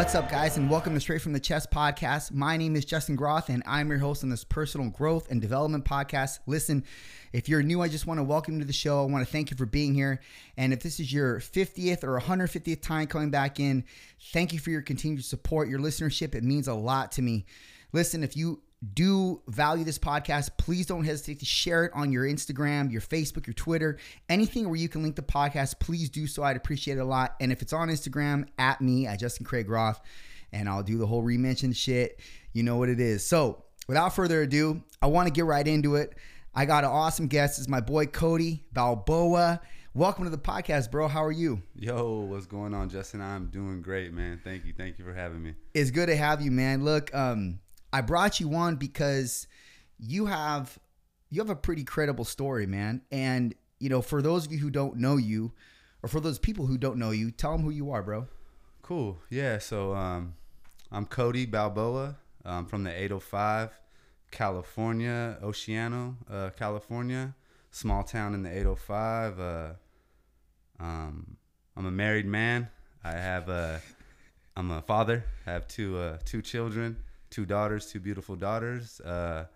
What's up, guys, and welcome to Straight from the Chest podcast. My name is Justin Groth, and I'm your host on this personal growth and development podcast. Listen, if you're new, I just want to welcome you to the show. I want to thank you for being here. And if this is your 50th or 150th time coming back in, thank you for your continued support, your listenership. It means a lot to me. Listen, if you do value this podcast, please don't hesitate to share it on your Instagram, your Facebook, your Twitter, anything where you can link the podcast. Please do so. I'd appreciate it a lot. And if it's on Instagram, at me, at Justin Craig Roth, and I'll do the whole remention shit. You know what it is. So without further ado, I want to get right into it. I got an awesome guest. It's my boy Cody Balboa. Welcome to the podcast, bro. How are you? Yo, what's going on, Justin? I'm doing great, man. Thank you. Thank you for having me. It's good to have you, man. Look, um, I brought you on because you have you have a pretty credible story, man. And you know, for those of you who don't know you, or for those people who don't know you, tell them who you are, bro. Cool. Yeah. So um, I'm Cody Balboa. I'm from the 805, California, Oceano, uh, California, small town in the 805. Uh, um, I'm a married man. I have a, I'm a father. I have two uh, two children two daughters, two beautiful daughters. Uh,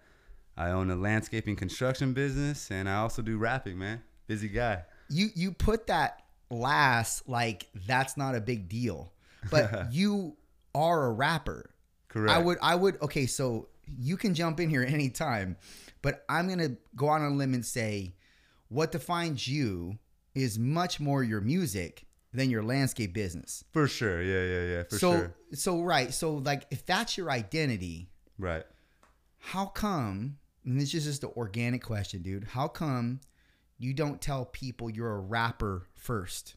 I own a landscaping construction business, and I also do rapping. Man, busy guy. You you put that last like that's not a big deal, but you are a rapper. Correct. I would I would okay. So you can jump in here anytime, but I'm gonna go on a limb and say what defines you is much more your music than your landscape business. For sure. Yeah, yeah, yeah. For so, sure. So right. So like if that's your identity, right. How come, and this is just the organic question, dude. How come you don't tell people you're a rapper first?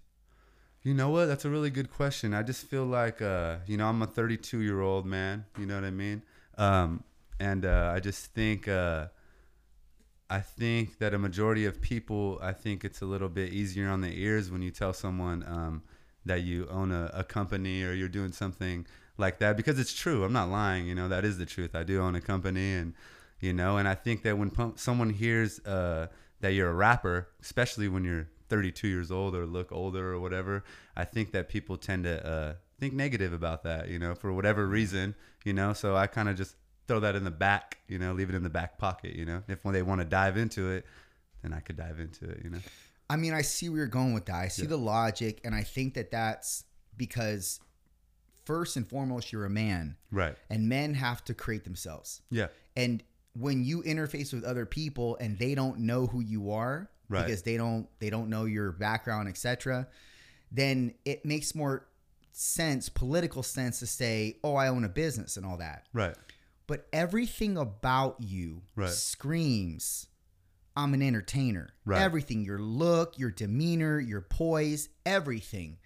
You know what? That's a really good question. I just feel like, uh, you know, I'm a 32 year old man. You know what I mean? Um, and uh, I just think, uh, I think that a majority of people, I think it's a little bit easier on the ears when you tell someone um, that you own a, a, company or you're doing something like that because it's true. I'm not lying. You know, that is the truth. I do own a company, and you know, and I think that when someone hears uh, that you're a rapper, especially when you're 32 years old or look older or whatever, I think that people tend to uh, think negative about that. You know, for whatever reason. You know, so I kind of just throw that in the back, you know, leave it in the back pocket, you know. If when they want to dive into it, then I could dive into it, you know. I mean, I see where you're going with that. I see yeah. the logic, and I think that that's because first and foremost, you're a man, right? And men have to create themselves, yeah. And when you interface with other people and they don't know who you are, right. because they don't they don't know your background, etc., then it makes more sense, political sense, to say, "Oh, I own a business" and all that, right? But everything about you right. screams I'm an entertainer. Right. Everything, your look, your demeanor, your poise, everything.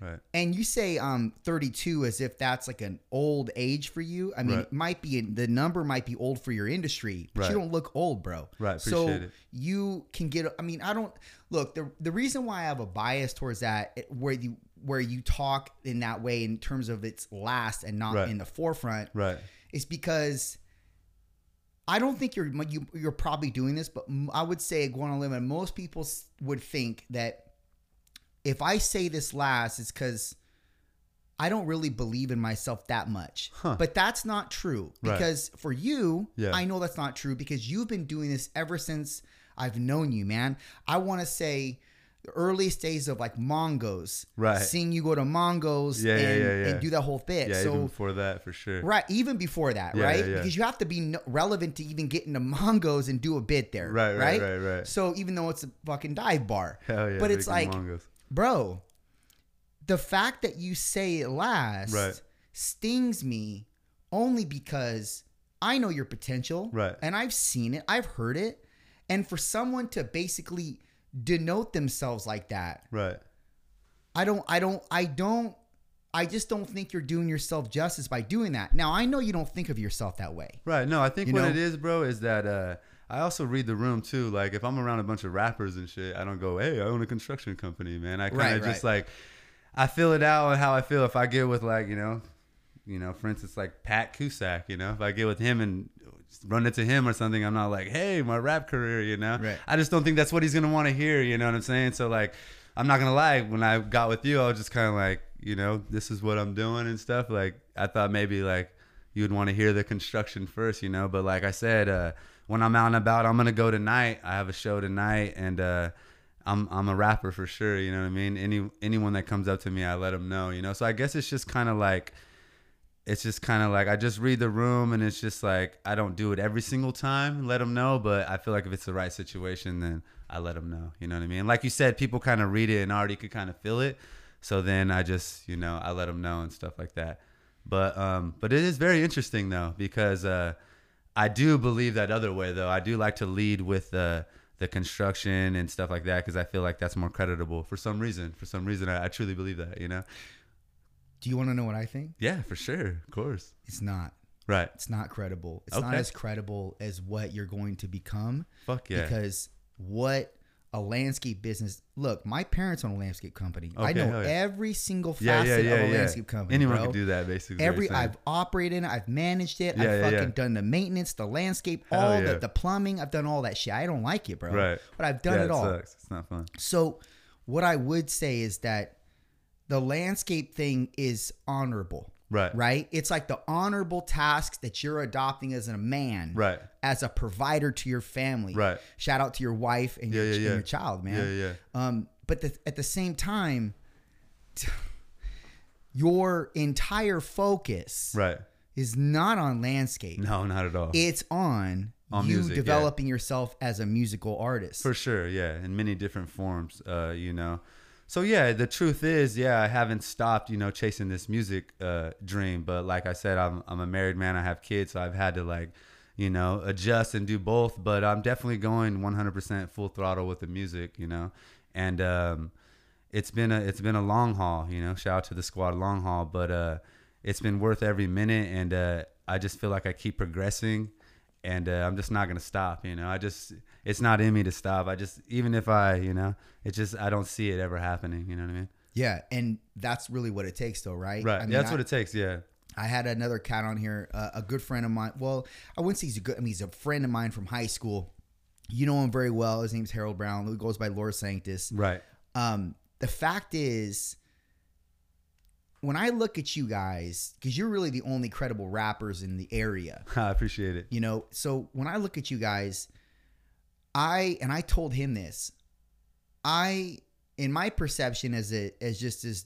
Right. And you say um 32 as if that's like an old age for you. I mean, right. it might be the number might be old for your industry, but right. you don't look old, bro. Right. so it. you can get. I mean, I don't look the the reason why I have a bias towards that where you where you talk in that way in terms of its last and not right. in the forefront. Right is because I don't think you're you, are you are probably doing this, but I would say going on a limb. Most people would think that if I say this last, it's because I don't really believe in myself that much. Huh. But that's not true because right. for you, yeah. I know that's not true because you've been doing this ever since I've known you, man. I want to say the earliest days of like Mongo's. Right. Seeing you go to Mongo's yeah, and, yeah, yeah, and do that whole thing. Yeah, so, even before that, for sure. Right. Even before that, right? Because you have to be relevant to even get into Mongo's and do a bit there. Right, right, right, right, right. So even though it's a fucking dive bar. Hell yeah. But it's like, Mongo's. bro, the fact that you say it last right. stings me only because I know your potential. Right. And I've seen it. I've heard it. And for someone to basically denote themselves like that. Right. I don't I don't I don't I just don't think you're doing yourself justice by doing that. Now I know you don't think of yourself that way. Right. No, I think You what know? it is, bro, is that uh I also read the room too. Like if I'm around a bunch of rappers and shit, I don't go, "Hey, I own a construction company, man." I kind Right, of just right. like I feel it out on how I feel. If I get with like you know, you know, for instance, like Pat Cusack, you know, if I get with him and run into him or something, I'm not like, "Hey, my rap career," you know. Right. I just don't think that's what he's gonna want to hear. You know what I'm saying? So like, I'm not gonna lie. When I got with you, I was just kind of like, you know, this is what I'm doing and stuff. Like I thought maybe like you would want to hear the construction first, you know. But like I said, uh, when I'm out and about, I'm gonna go tonight. I have a show tonight, and uh, I'm I'm a rapper for sure. You know what I mean? Any anyone that comes up to me, I let them know. You know. So I guess it's just kind of like. It's just kind of like I just read the room, and it's just like I don't do it every single time. Let them know, but I feel like if it's the right situation, then I let them know. You know what I mean? Like you said, people kind of read it and already could kind of feel it. So then I just, you know, I let them know and stuff like that. But um, but it is very interesting though because uh, I do believe that other way though. I do like to lead with the the construction and stuff like that because I feel like that's more creditable for some reason. For some reason, I, I truly believe that. You know? Do you want to know what I think? Yeah, for sure, of course. It's not. Right. It's not credible. It's not as credible as what you're going to become. Fuck yeah. Because what a landscape business. Look, my parents own a landscape company. I know yeah. every single facet yeah, yeah, of a yeah. landscape company. Anyone bro. could do that, basically. Every. I've operated I've managed it, Yeah, I've yeah, fucking done the maintenance, the landscape, Hell all the, the plumbing. I've done all that shit. I don't like it, bro. right, But I've done yeah, it all. Sucks. It's not fun. So, what I would say is that the landscape thing is honorable, Right. right? It's like the honorable tasks that you're adopting as a man, Right. as a provider to your family. Right. Shout out to your wife and, Yeah, your, yeah, and yeah. your child, man. Yeah, yeah. Um, but the, at the same time, your entire focus Right. is not on landscape. No, not at all. It's on, On you music, developing yourself as a musical artist. For sure, yeah, in many different forms, uh, you know. So yeah, the truth is, yeah, I haven't stopped, you know, chasing this music uh, dream. But like I said, I'm I'm a married man. I have kids, so I've had to like, you know, adjust and do both. But I'm definitely going 100% full throttle with the music, you know. And um, it's been a it's been a long haul, you know. Shout out to the squad, long haul. But uh, it's been worth every minute, and uh, I just feel like I keep progressing and uh, I'm just not gonna stop. You know, I just it's not in me to stop. I just even if I, you know, it's just I don't see it ever happening. You know what I mean? Yeah, and that's really what it takes, though, right? Right. I mean, that's I- what it takes. Yeah. I had another cat on here, uh, a good friend of mine. Well, I wouldn't say he's a good. I mean, he's a friend of mine from high school. You know him very well. His name's Harold Brown. Who goes by Lord Sanctus. Right. Um, the fact is, when I look at you guys, because you're really the only credible rappers in the area, I appreciate it. you know. So when I look at you guys, I and I told him this. I, in my perception, as a as just as,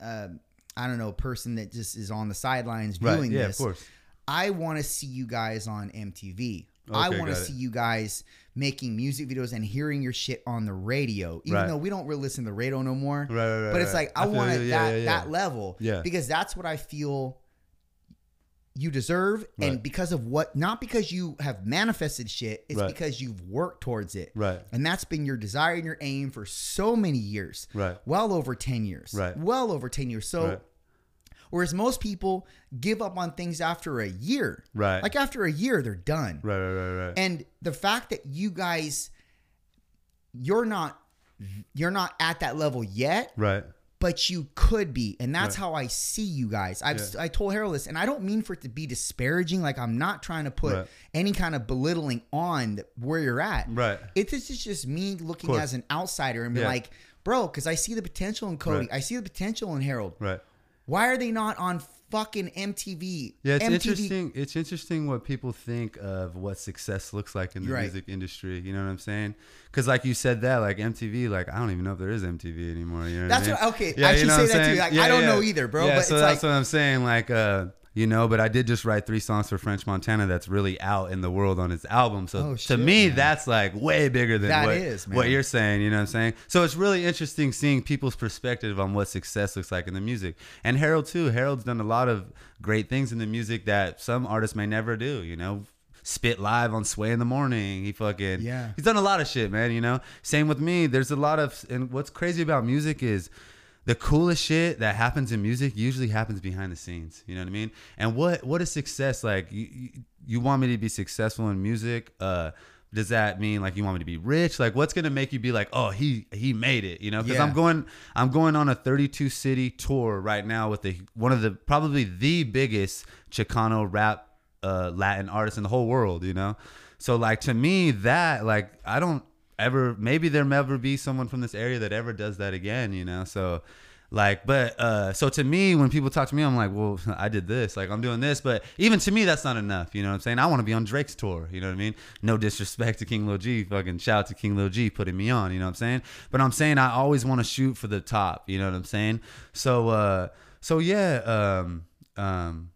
um, I don't know, person that just is on the sidelines Right. viewing Yeah, this. of course. I want to see you guys on MTV. I want to see you guys making music videos and hearing your shit on the radio, even Right. though we don't really listen to the radio no more. Right, right, right. but it's right. like I, feel want. Yeah, that yeah, yeah. that level, Yeah. because that's what I feel you deserve, and because of what, not because you have manifested shit, it's Right. because you've worked towards it, Right. and that's been your desire and your aim for so many years, Right. well over ten years, Right. well over ten years. So. Whereas most people give up on things after a year. Right. Like after a year, they're done. Right, right, right, right. And the fact that you guys, you're not, you're not at that level yet, right. but you could be, and that's Right. how I see you guys. I've Yeah. I told Harold this, and I don't mean for it to be disparaging. Like I'm not trying to put Right. any kind of belittling on where you're at. Right. It's just, it's just me looking as an outsider and be Yeah. like, bro, because I see the potential in Cody, Right. I see the potential in Harold. Right. Why are they not on fucking MTV? Yeah, it's MTV interesting. It's interesting what people think of what success looks like in the Right. music industry. You know what I'm saying? Because, like you said, that like MTV, like I don't even know if there is MTV anymore. You know That's what, I mean? what- okay, I should know say that too. saying? Like, I don't know either, bro, Yeah, but so that's like- what I'm saying. Like, uh, you know, but I did just write three songs for French Montana. That's really out in the world on his album. So Oh, to me, man. that's like way bigger than That what, is, what you're saying. You know what I'm saying? So it's really interesting seeing people's perspective on what success looks like in the music. And Harold too. Harold's done a lot of great things in the music that some artists may never do. You know. Spit live on Sway in the morning. He fucking Yeah. He's done a lot of shit, man. You know. Same with me. There's a lot of and what's crazy about music is the coolest shit that happens in music usually happens behind the scenes. You know what I mean? And what what is success like? You, you, you want me to be successful in music? Uh, does that mean like you want me to be rich? Like, what's gonna make you be like, oh, he he made it? You know? Because Yeah. I'm going I'm going on a 32 city tour right now with the one of the probably the biggest Chicano rap uh, Latin artists in the whole world. You know? So like to me that like I don't ever maybe there'll never be someone from this area that ever does that again. You know? So like but uh so to me when people talk to me i'm like well i did this like i'm doing this. But even to me that's not enough you know what i'm saying? I want to be on drake's tour you know what i mean? No disrespect to king lil g fucking shout out to king lil g putting me on you know what i'm saying? But i'm saying i always want to shoot for the top you know what i'm saying? So uh so yeah um um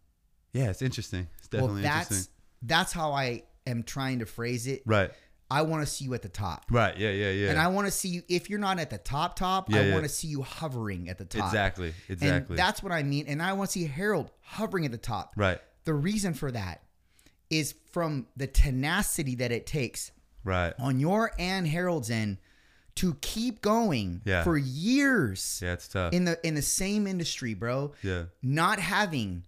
yeah it's interesting. It's definitely well, that's interesting. that's how I am trying to phrase it. right I want to see you at the top. right yeah yeah yeah And I want to see you if you're not at the top top, Yeah, I yeah. want to see you hovering at the top. exactly exactly And that's what I mean. And I want to see Harold hovering at the top. right The reason for that is from the tenacity that it takes right on your and Harold's end to keep going Yeah. for years yeah it's tough in the in the same industry, bro. yeah Not having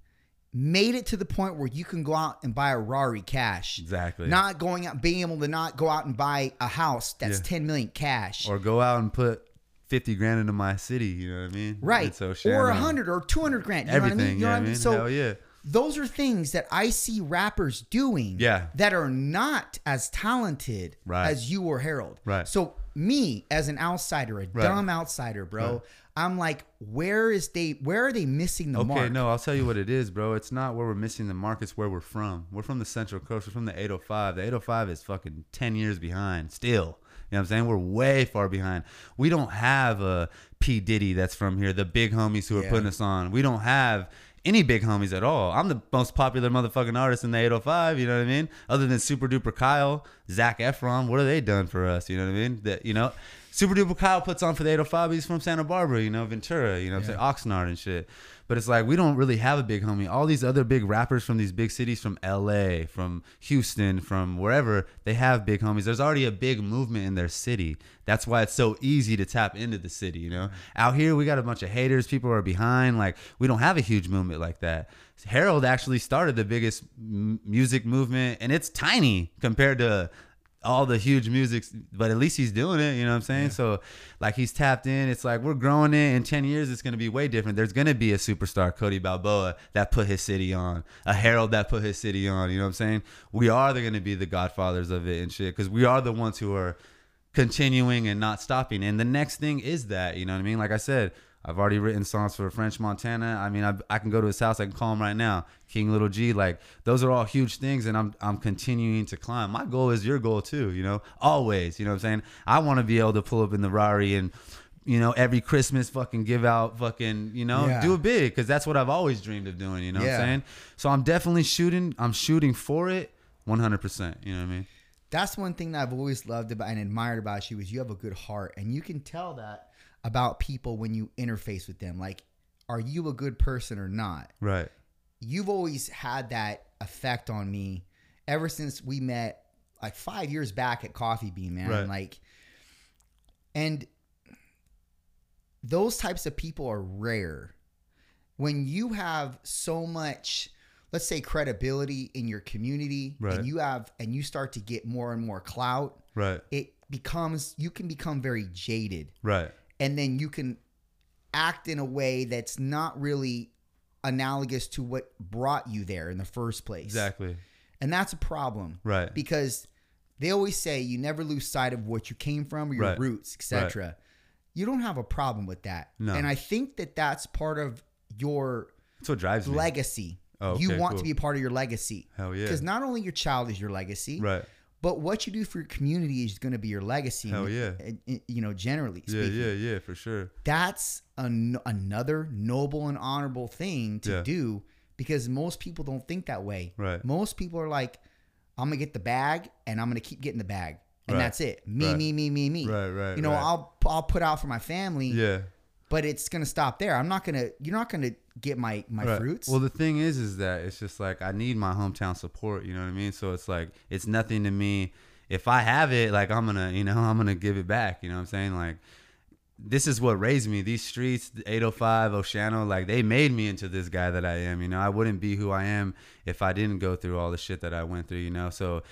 made it to the point where you can go out and buy a Rari cash. exactly Not going out, being able to not go out and buy a house that's Yeah. 10 million cash. or go out and put 50 grand into my city you know what i mean right. So or a hundred or 200 grand. You everything know what I mean? You know what I mean? So hell yeah those are things that I see rappers doing Yeah. that are not as talented Right. as you or Harold. Right. So me as an outsider, a Right. dumb outsider, bro, Right. I'm like, where is they where are they missing the market? okay mark? no i'll tell you what it is bro it's not where we're missing the mark it's where we're from we're from the central coast we're from the 805 the 805 is fucking 10 years behind still you know what i'm saying we're way far behind we don't have a p diddy that's from here the big homies who are Yeah. putting us on we don't have any big homies at all. I'm the most popular motherfucking artist in the 805. You know what I mean? Other than Super Duper Kyle, Zac Efron, what have they done for us? You know what I mean? That you know, Super Duper Kyle puts on for the 805. He's from Santa Barbara. You know, Ventura. You know, saying Oxnard and shit. But it's like we don't really have a big homie. All these other big rappers from these big cities, from LA, from Houston, from wherever, they have big homies. There's already a big movement in their city. That's why it's so easy to tap into the city. You know, out here we got a bunch of haters. People are behind. Like we don't have a huge movement like that. Harold actually started the biggest m- music movement, and it's tiny compared to all the huge music, but at least he's doing it. You know what I'm saying? So, like, he's tapped in. It's like we're growing it. In 10 years, it's going to be way different. There's going to be a superstar, Cody Balboa, that put his city on, a Harold that put his city on. You know what I'm saying? We are going to be the godfathers of it and shit because we are the ones who are continuing and not stopping. And the next thing is that, you know what I mean? Like I said, I've already written songs for French Montana. I mean, I, I can go to his house. I can call him right now. King Lil G. Like those are all huge things, and I'm I'm continuing to climb. My goal is your goal too. You know, always. You know what I'm saying? I want to be able to pull up in the Rari and. You know, every Christmas, fucking give out, fucking, you know, Yeah. do it big because that's what I've always dreamed of doing. You know what I'm saying? So I'm definitely shooting. I'm shooting for it, 100. percent You know what I mean? That's one thing that I've always loved about and admired about you is you have a good heart, and you can tell that about people when you interface with them. Like, are you a good person or not? Right. You've always had that effect on me ever since we met, like five years back at Coffee Bean, man. Right. Like, and those types of people are rare. When you have so much, let's say, credibility in your community, Right. and you have, and you start to get more and more clout, Right. it becomes you can become very jaded Right. And then you can act in a way that's not really analogous to what brought you there in the first place Exactly. and that's a problem Right. because they always say you never lose sight of what you came from or your Right. roots etc you don't have a problem with that No. and i think that that's part of your That's what drives me. legacy Oh, you want cool. to be a part of your legacy Hell yeah. because not only your child is your legacy Right. But what you do for your community is going to be your legacy. Hell yeah. you know, generally Yeah. speaking. Yeah. Yeah. For sure. That's an, another noble and honorable thing to Yeah. do because most people don't think that way. Right. Most people are like, I'm going to get the bag and I'm going to keep getting the bag. And Right. that's it. Me, Right. me, me, me, me. Right, right, You know, right. I'll I'll put out for my family, Yeah. But it's gonna stop there. I'm not gonna. You're not gonna get my my Right. fruits. Well, the thing is, is that it's just like I need my hometown support. You know what I mean? So it's like it's nothing to me. If I have it, like I'm gonna, you know, I'm gonna give it back. You know what I'm saying? Like this is what raised me. These streets, 805, Oceano, like they made me into this guy that I am. You know, I wouldn't be who I am if I didn't go through all the shit that I went through. You know, so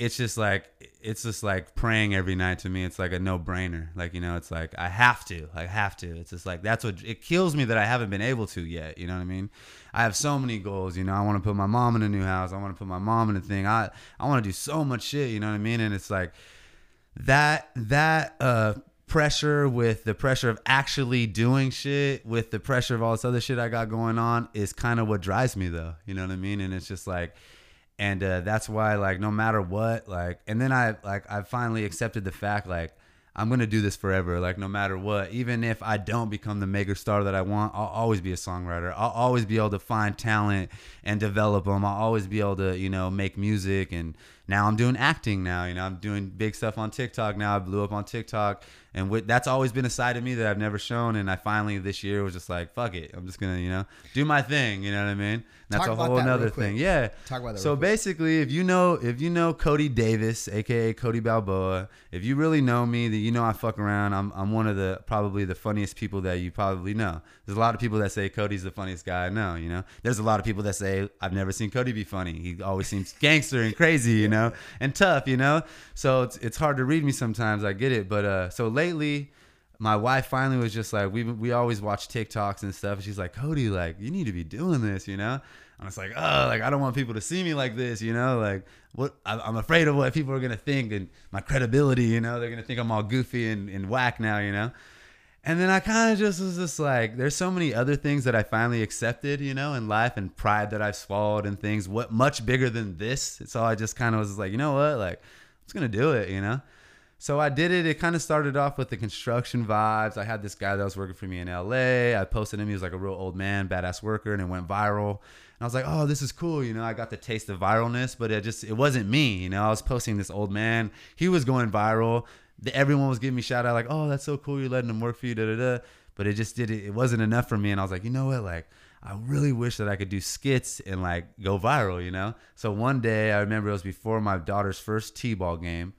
it's just like it's just like praying every night to me. It's like a no brainer. Like you know, it's like I have to, I have to. It's just like that's what it kills me that I haven't been able to yet. You know what I mean? I have so many goals. You know, I want to put my mom in a new house. I want to put my mom in a thing. I I want to do so much shit. You know what I mean? And it's like that that uh pressure with the pressure of actually doing shit with the pressure of all this other shit I got going on is kind of what drives me though. You know what I mean? And it's just like and uh, that's why like no matter what like and then I like I finally accepted the fact like I'm gonna do this forever. Like no matter what, even if I don't become the mega star that I want, I'll always be a songwriter. I'll always be able to find talent and develop them. I'll always be able to, you know, make music. And now I'm doing acting. Now, you know, I'm doing big stuff on TikTok. Now I blew up on TikTok, and with, that's always been a side of me that I've never shown. And I finally this year was just like, fuck it, I'm just gonna, you know, do my thing. You know what I mean? That's Talk a whole that other thing. Yeah. Talk about that So basically, if you know if you know Cody Davis, aka Cody Balboa, if you really know me, that you know I fuck around. I'm I'm one of the probably the funniest people that you probably know. There's a lot of people that say Cody's the funniest guy I know. You know, there's a lot of people that say I've never seen Cody be funny. He always seems gangster and crazy, you know, and tough, you know. So it's it's hard to read me sometimes. I get it, but uh, so lately my wife finally was just like we we always watch TikToks and stuff she's like Cody like you need to be doing this you know and it's like oh like I don't want people to see me like this you know like what I'm afraid of what people are gonna think and my credibility you know they're gonna think I'm all goofy and, and whack now you know and then I kind of just was just like there's so many other things that I finally accepted you know in life and pride that I've swallowed and things what much bigger than this so I just kind of was like you know what like I'm just gonna do it you know so I did it. It kind of started off with the construction vibes. I had this guy that was working for me in LA. I posted him. He was like a real old man, badass worker, and it went viral. And I was like, oh, this is cool. You know, I got the taste of viralness, but it just it wasn't me. You know, I was posting this old man. He was going viral. The- Everyone was giving me shout out like, oh, that's so cool. You're letting them work for you. Da da da. But it just did it. It wasn't enough for me. And I was like, you know what, like. I really wish that I could do skits and like go viral, you know? So one day I remember it was before my daughter's first T-ball game.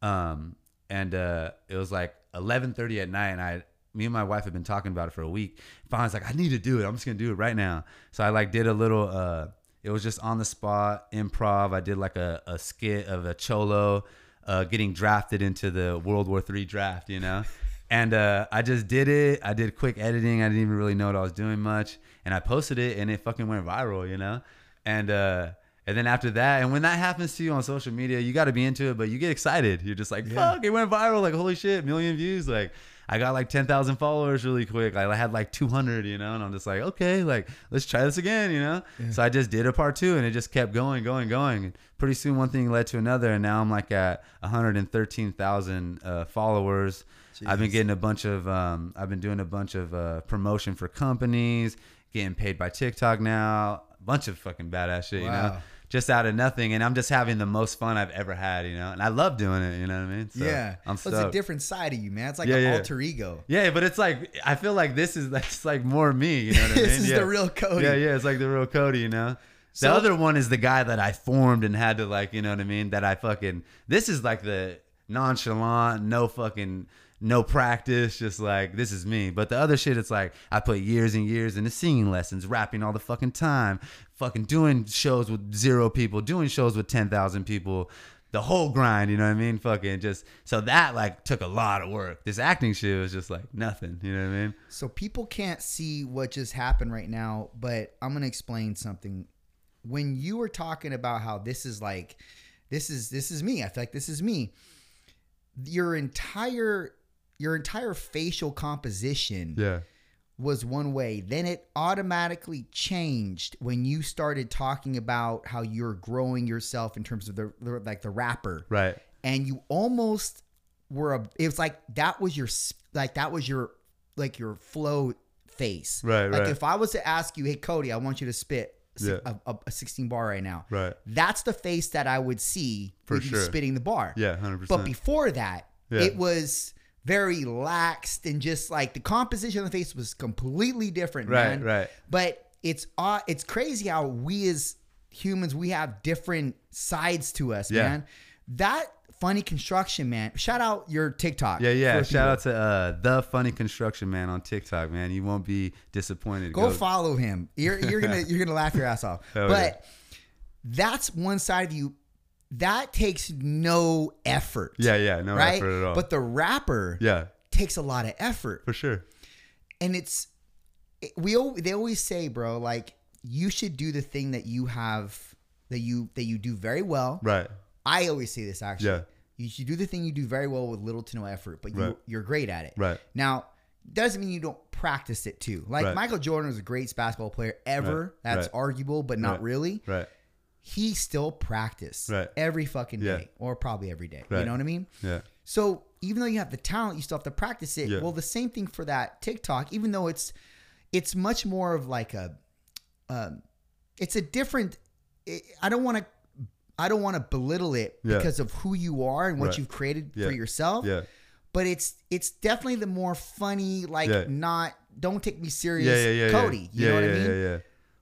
Um, and uh, it was like 11:30 at night, and I, me and my wife had been talking about it for a week. Finally, I was like, I need to do it. I'm just gonna do it right now. So I like did a little. Uh, it was just on the spot improv. I did like a, a skit of a cholo uh, getting drafted into the World War III draft, you know. And uh, I just did it. I did quick editing. I didn't even really know what I was doing much, and I posted it, and it fucking went viral, you know. And uh, and then after that, and when that happens to you on social media, you got to be into it, but you get excited. You're just like, fuck, it went viral. Like, holy shit, million views. Like, I got like 10,000 followers really quick. Like, I had like 200, you know, and I'm just like, okay, like, let's try this again, you know? So I just did a part two and it just kept going, going, going. And pretty soon one thing led to another. And now I'm like at 113,000 uh, followers. I've been getting a bunch of, um, I've been doing a bunch of uh, promotion for companies, getting paid by TikTok now, a bunch of fucking badass shit, you know? Just out of nothing, and I'm just having the most fun I've ever had, you know. And I love doing it, you know what I mean? So, yeah, I'm so it's a different side of you, man. It's like Yeah, an yeah. alter ego. yeah, but it's like I feel like this is that's like more me, you know what I mean? This is yeah. the real Cody. Yeah, yeah, it's like the real Cody, you know. So- the other one is the guy that I formed and had to like, you know what I mean? That I fucking. This is like the nonchalant, no fucking. No practice, just like this is me. But the other shit, it's like I put years and years into singing lessons, rapping all the fucking time, fucking doing shows with zero people, doing shows with ten thousand people, the whole grind. You know what I mean? Fucking just so that like took a lot of work. This acting shit was just like nothing. You know what I mean? So people can't see what just happened right now, but I'm gonna explain something. When you were talking about how this is like, this is this is me. I feel like this is me. Your entire your entire facial composition Yeah. Was one way. Then it automatically changed when you started talking about how you're growing yourself in terms of the, the like the rapper Right. and you almost were a it was like that was your like that was your like your flow face Right, like right. if i was to ask you hey cody i want you to spit Yeah. a, a, a 16 bar right now Right. that's the face that i would see For sure. spitting the bar Yeah. 100%. but before that Yeah. it was very laxed and just like the composition of the face was completely different Right, man. right. but it's uh, it's crazy how we as humans we have different sides to us Yeah. man that Funny Construction Man. Shout out your TikTok. Yeah, yeah. Shout people. out to uh, the Funny Construction Man on TikTok, man. You won't be disappointed. Go follow him. You're you're gonna you're gonna laugh your ass off. Hell but that's one side of you that takes no effort. Yeah, yeah. No right. effort at all. But the rapper yeah, takes a lot of effort, for sure. and it's it- we they always say, bro, like you should do the thing that you have that you that you do very well. Right. I always say this actually. Yeah. You should do the thing you do very well with little to no effort, but you, Right. you're great at it. Right. Now, doesn't mean you don't practice it too. Like Right. Michael Jordan was the greatest basketball player ever. Right. That's arguable, but not really. Right. He still practiced Right. every fucking Yeah. day, or probably every day. You know what I mean? Yeah. So even though you have the talent, you still have to practice it. Yeah. Well, the same thing for that TikTok. Even though it's it's much more of like a, um, it's a different. It, I don't want to. I don't want to belittle it Yeah. because of who you are and what Right. you've created for yourself. Yeah. But it's it's definitely the more funny, like not don't take me serious. Cody. You know what I mean? Yeah. Yeah.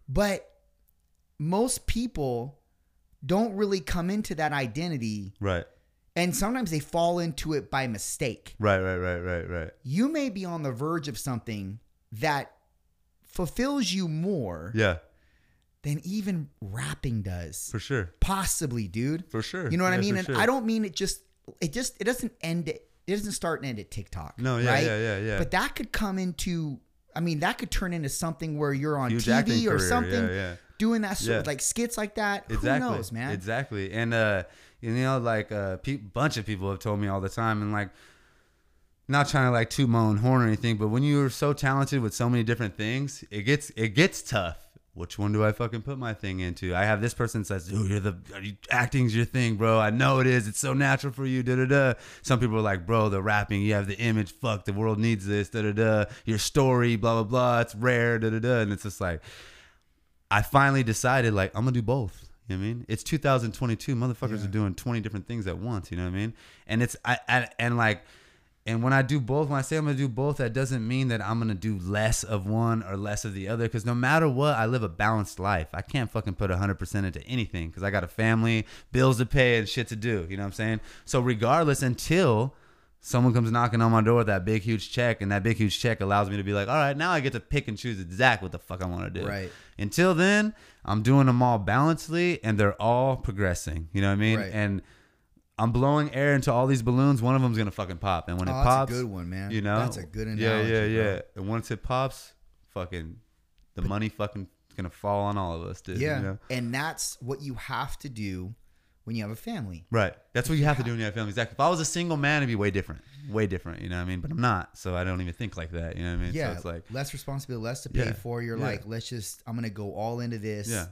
But most people don't really come into that identity, Right. and sometimes they fall into it by mistake. Right. Right. Right. Right. Right. You may be on the verge of something that fulfills you more Yeah. than even rapping does. For sure. Possibly, dude. For sure. You know what I mean? And sure. I don't mean it just it just it doesn't end it it doesn't start and end at TikTok. No, yeah, right? yeah, yeah, yeah. But that could come into I mean, that could turn into something where you're on Huge TV or career, something yeah, yeah. Doing that sort of Yeah. like skits like that. Exactly. Who knows, man? Exactly. And uh, you know, like a pe- bunch of people have told me all the time, and like, not trying to like toot my own horn or anything, but when you're so talented with so many different things, it gets it gets tough. Which one do I fucking put my thing into? I have this person says, "Dude, you're the are you, acting's your thing, bro. I know it is. It's so natural for you." Da da da. Some people are like, "Bro, the rapping, you have the image. Fuck, the world needs this. Da da da. Your story, blah blah blah. It's rare. Da da da." And it's just like, I finally decided like I'm gonna do both. You know what I mean? It's 2022. Motherfuckers are doing 20 different things at once. You know what I mean? And it's I, I and like and when I do both, when I say I'm gonna do both, that doesn't mean that I'm gonna do less of one or less of the other. Because no matter what, I live a balanced life. I can't fucking put 100% into anything because I got a family, bills to pay, and shit to do. You know what I'm saying? So regardless, until someone comes knocking on my door with that big huge check, and that big huge check allows me to be like, all right, now I get to pick and choose exactly what the fuck I want to do. Right. Until then, I'm doing them all balancedly, and they're all progressing. You know what I mean? Right. And I'm blowing air into all these balloons. One of them's gonna fucking pop, and when Oh, it that's a pops, good one, man. You know, That's a good Yeah, analogy, yeah, yeah. bro. And once it pops, fucking, the money fucking is gonna fall on all of us, dude. yeah. You know? And that's what you have to do when you have a family. Right. That's what you have to do when you have a family. Exactly. If I was a single man, it'd be way different. Way different. You know what I mean? But I'm not, so I don't even think like that. You know what I mean? Yeah. So it's like, less responsibility, less to pay Yeah, for. You're yeah. like, let's just I'm gonna go all into this. Yeah.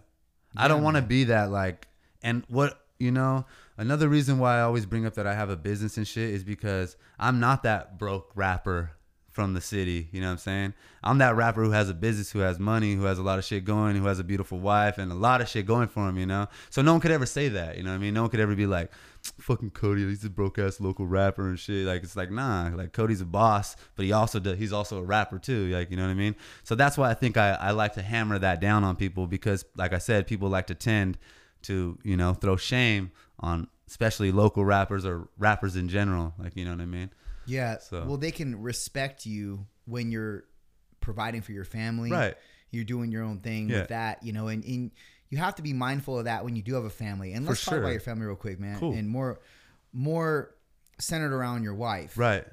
I don't want to be that like and what you know, another reason why I always bring up that I have a business and shit is because I'm not that broke rapper from the city, you know what I'm saying? I'm that rapper who has a business, who has money, who has a lot of shit going, who has a beautiful wife and a lot of shit going for him, you know? So no one could ever say that, you know what I mean? No one could ever be like, fucking Cody, he's a broke ass local rapper and shit. Like it's like, nah, like Cody's a boss, but he also does, he's also a rapper too, like, you know what I mean? So that's why I think I, I like to hammer that down on people because like I said, people like to tend to, you know, throw shame on especially local rappers or rappers in general. Like, you know what I mean? Yeah. So- Well, they can respect you when you're providing for your family. Right. You're doing your own thing Yeah. with that, you know, and, and you have to be mindful of that when you do have a family. And let's talk about your family real quick, man. Cool. And more more centered around your wife. Right.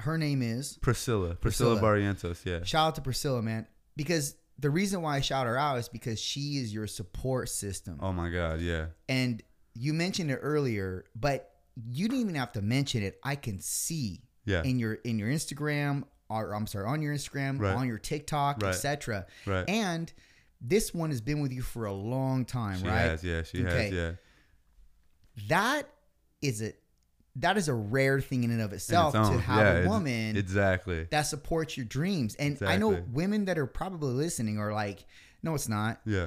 Her name is Priscilla. Priscilla, Priscilla. Barrientos, yeah. shout out to Priscilla, man. Because the reason why I shout her out is because she is your support system. Oh my God, yeah. And you mentioned it earlier, but you didn't even have to mention it. I can see Yeah. in your in your Instagram, or I'm sorry, on your Instagram, Right. on your TikTok, Right. etc. Right. And this one has been with you for a long time, She right? has, yeah, she Okay. has, yeah. That is a that is a rare thing in and of itself its to have Yeah, a woman Exactly. that supports your dreams. And I know women that are probably listening are like, no, it's not. Yeah.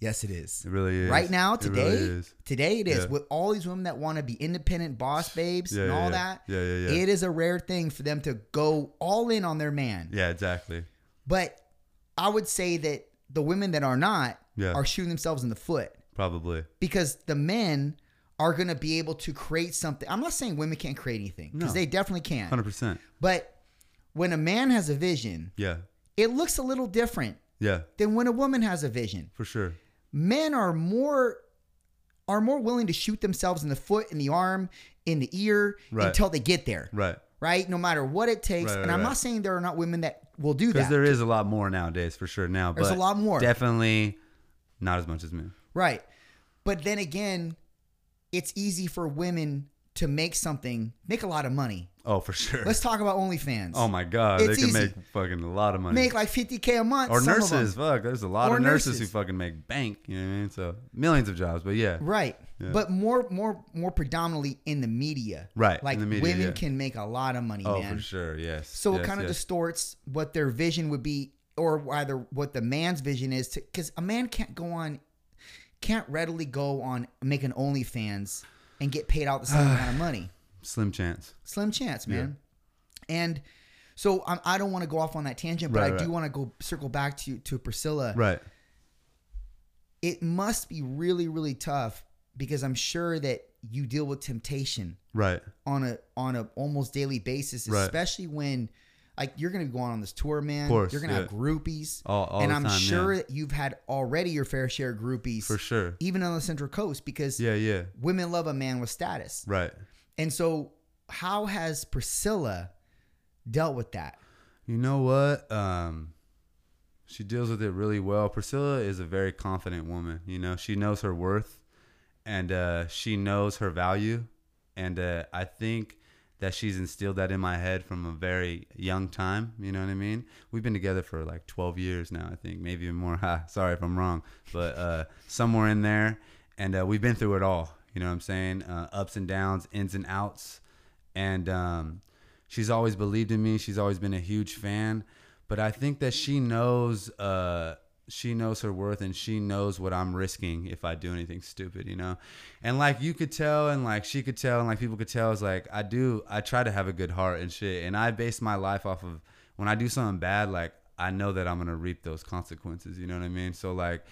Yes, it is. It really is. Right now, It today, really is. today it is Yeah. with all these women that want to be independent boss babes Yeah, and all yeah. that. Yeah, yeah, yeah. It is a rare thing for them to go all in on their man. Yeah, exactly. But I would say that the women that are not Yeah. are shooting themselves in the foot Probably. because the men are going to be able to create something. I'm not saying women can't create anything because No. they definitely can. Hundred percent. But when a man has a vision, Yeah. it looks a little different Yeah. than when a woman has a vision. For sure. Men are more are more willing to shoot themselves in the foot, in the arm, in the ear Right. until they get there. Right. Right? No matter what it takes. Right, and I'm right. not saying there are not women that will do that. Because there is a lot more nowadays, for sure. Now, There's but a lot more. Definitely not as much as men. Right. But then again, it's easy for women to make something, make a lot of money. Oh, for sure. Let's talk about OnlyFans. oh my god, It's they can easy. make fucking a lot of money. Make like 50K a month. or some of them. nurses, fuck. There's a lot Or of nurses, nurses. who fucking make bank. You know what I mean? So millions of jobs, but yeah, Right. Yeah. But more more more predominantly in the media. Right, Like in the media, women yeah. can make a lot of money, oh man. for sure, yes. So it kind of yes. distorts what their vision would be or either what the man's vision is to cuz a man can't go on can't readily go on make an OnlyFans and get paid out the same amount of money. slim chance. Slim chance, man. And so I, I don't want to go off on that tangent, but Right, I do want to go circle back to to Priscilla. Right. It must be really really tough because I'm sure that you deal with temptation Right. on a on a almost daily basis, Right. especially when like you're gonna be going on this tour, man. course, you're gonna have groupies, All- all and I'm time, sure yeah. that you've had already your fair share of groupies, For sure. even on the Central Coast, because Yeah, yeah. women love a man with status. Right. And so, how has Priscilla dealt with that? You know what? Um, she deals with it really well. Priscilla is a very confident woman. You know, she knows her worth, and uh, she knows her value, and uh, I think that she's instilled that in my head from a very young time. You know what I mean? We've been together for like 12 years now. I think maybe even more. Ha, sorry if I'm wrong, but uh, somewhere in there, and uh, we've been through it all. You know what I'm saying? Uh, ups and downs, ins and outs, and um, she's always believed in me. She's always been a huge fan, but I think that she knows uh, she knows her worth and she knows what I'm risking if I do anything stupid, you know. And like you could tell, and like she could tell, and like people could tell, is like I do. I try to have a good heart and shit, and I base my life off of when I do something bad, like I know that I'm gonna reap those consequences. You know what I mean? So like.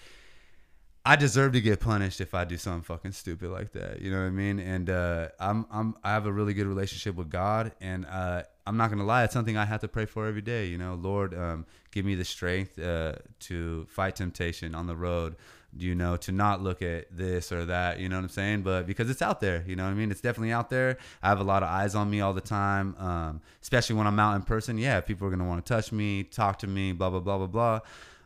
I deserve to get punished if I do something fucking stupid like that. You know what I mean? And uh, I'm I'm I have a really good relationship with God, and uh, I'm not gonna lie, it's something I have to pray for every day. You know, Lord, um, give me the strength uh, to fight temptation on the road. You know, to not look at this or that. You know what I'm saying? But because it's out there, you know what I mean? It's definitely out there. I have a lot of eyes on me all the time, um, especially when I'm out in person. Yeah, people are gonna want to touch me, talk to me, blah blah blah blah blah.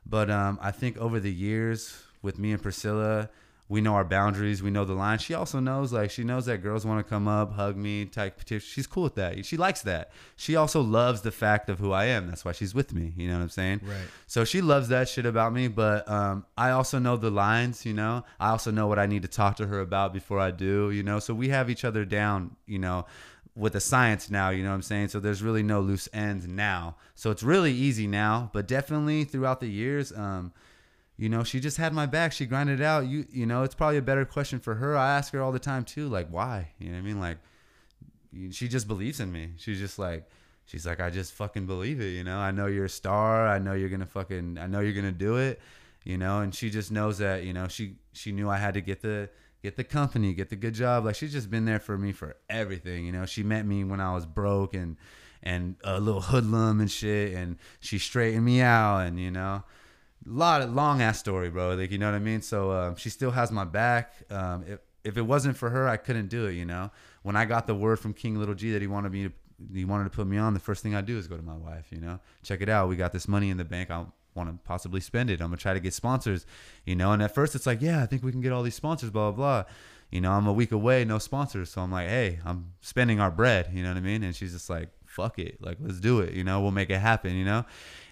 But um, I think over the years with me and Priscilla, we know our boundaries. We know the line. She also knows, like, she knows that girls want to come up, hug me, type petition. She's cool with that. She likes that. She also loves the fact of who I am. That's why she's with me. You know what I'm saying? Right. So she loves that shit about me. But um, I also know the lines. You know, I also know what I need to talk to her about before I do. You know, so we have each other down. You know with the science now, you know what I'm saying? So there's really no loose ends now. So it's really easy now, but definitely throughout the years, um, you know, she just had my back. She grinded it out. You you know, it's probably a better question for her. I ask her all the time too, like why? You know what I mean? Like she just believes in me. She's just like she's like I just fucking believe it, you know. I know you're a star. I know you're going to fucking I know you're going to do it, you know, and she just knows that, you know, she she knew I had to get the get the company, get the good job. Like she's just been there for me for everything, you know. She met me when I was broke and and a little hoodlum and shit and she straightened me out and you know lot of long ass story, bro. Like you know what I mean. So um, she still has my back. Um, if if it wasn't for her, I couldn't do it. You know, when I got the word from King Lil G that he wanted me to, he wanted to put me on, the first thing I do is go to my wife. You know, check it out. We got this money in the bank. I want to possibly spend it. I'm gonna try to get sponsors. You know, and at first it's like, yeah, I think we can get all these sponsors. Blah blah blah. You know, I'm a week away, no sponsors. So I'm like, hey, I'm spending our bread. You know what I mean? And she's just like, fuck it, like let's do it. You know, we'll make it happen. You know,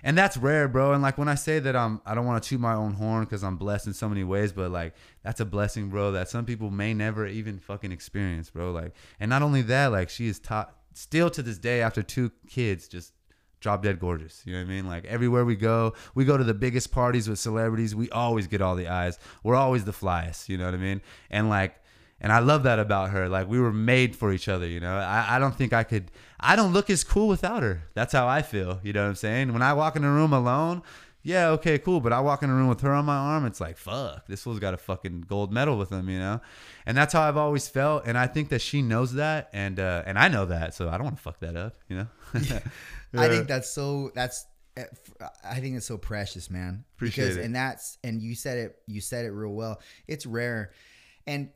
and that's rare, bro. And like when I say that I'm, I don't want to toot my own horn because I'm blessed in so many ways, but like that's a blessing, bro. That some people may never even fucking experience, bro. Like, and not only that, like she is taught still to this day after two kids, just drop dead gorgeous. You know what I mean? Like everywhere we go, we go to the biggest parties with celebrities. We always get all the eyes. We're always the flyest. You know what I mean? And like, and I love that about her. Like we were made for each other. You know, I, I don't think I could. I don't look as cool without her. That's how I feel. You know what I'm saying? When I walk in a room alone, yeah, okay, cool. But I walk in a room with her on my arm, it's like, fuck, this fool's got a fucking gold medal with him, you know? And that's how I've always felt. And I think that she knows that. And, uh, and I know that. So I don't want to fuck that up, you know? yeah. I think that's so. That's. eh, I think it's so precious, man. Appreciate because, it. And that's and you said it. You said it real well. It's rare, and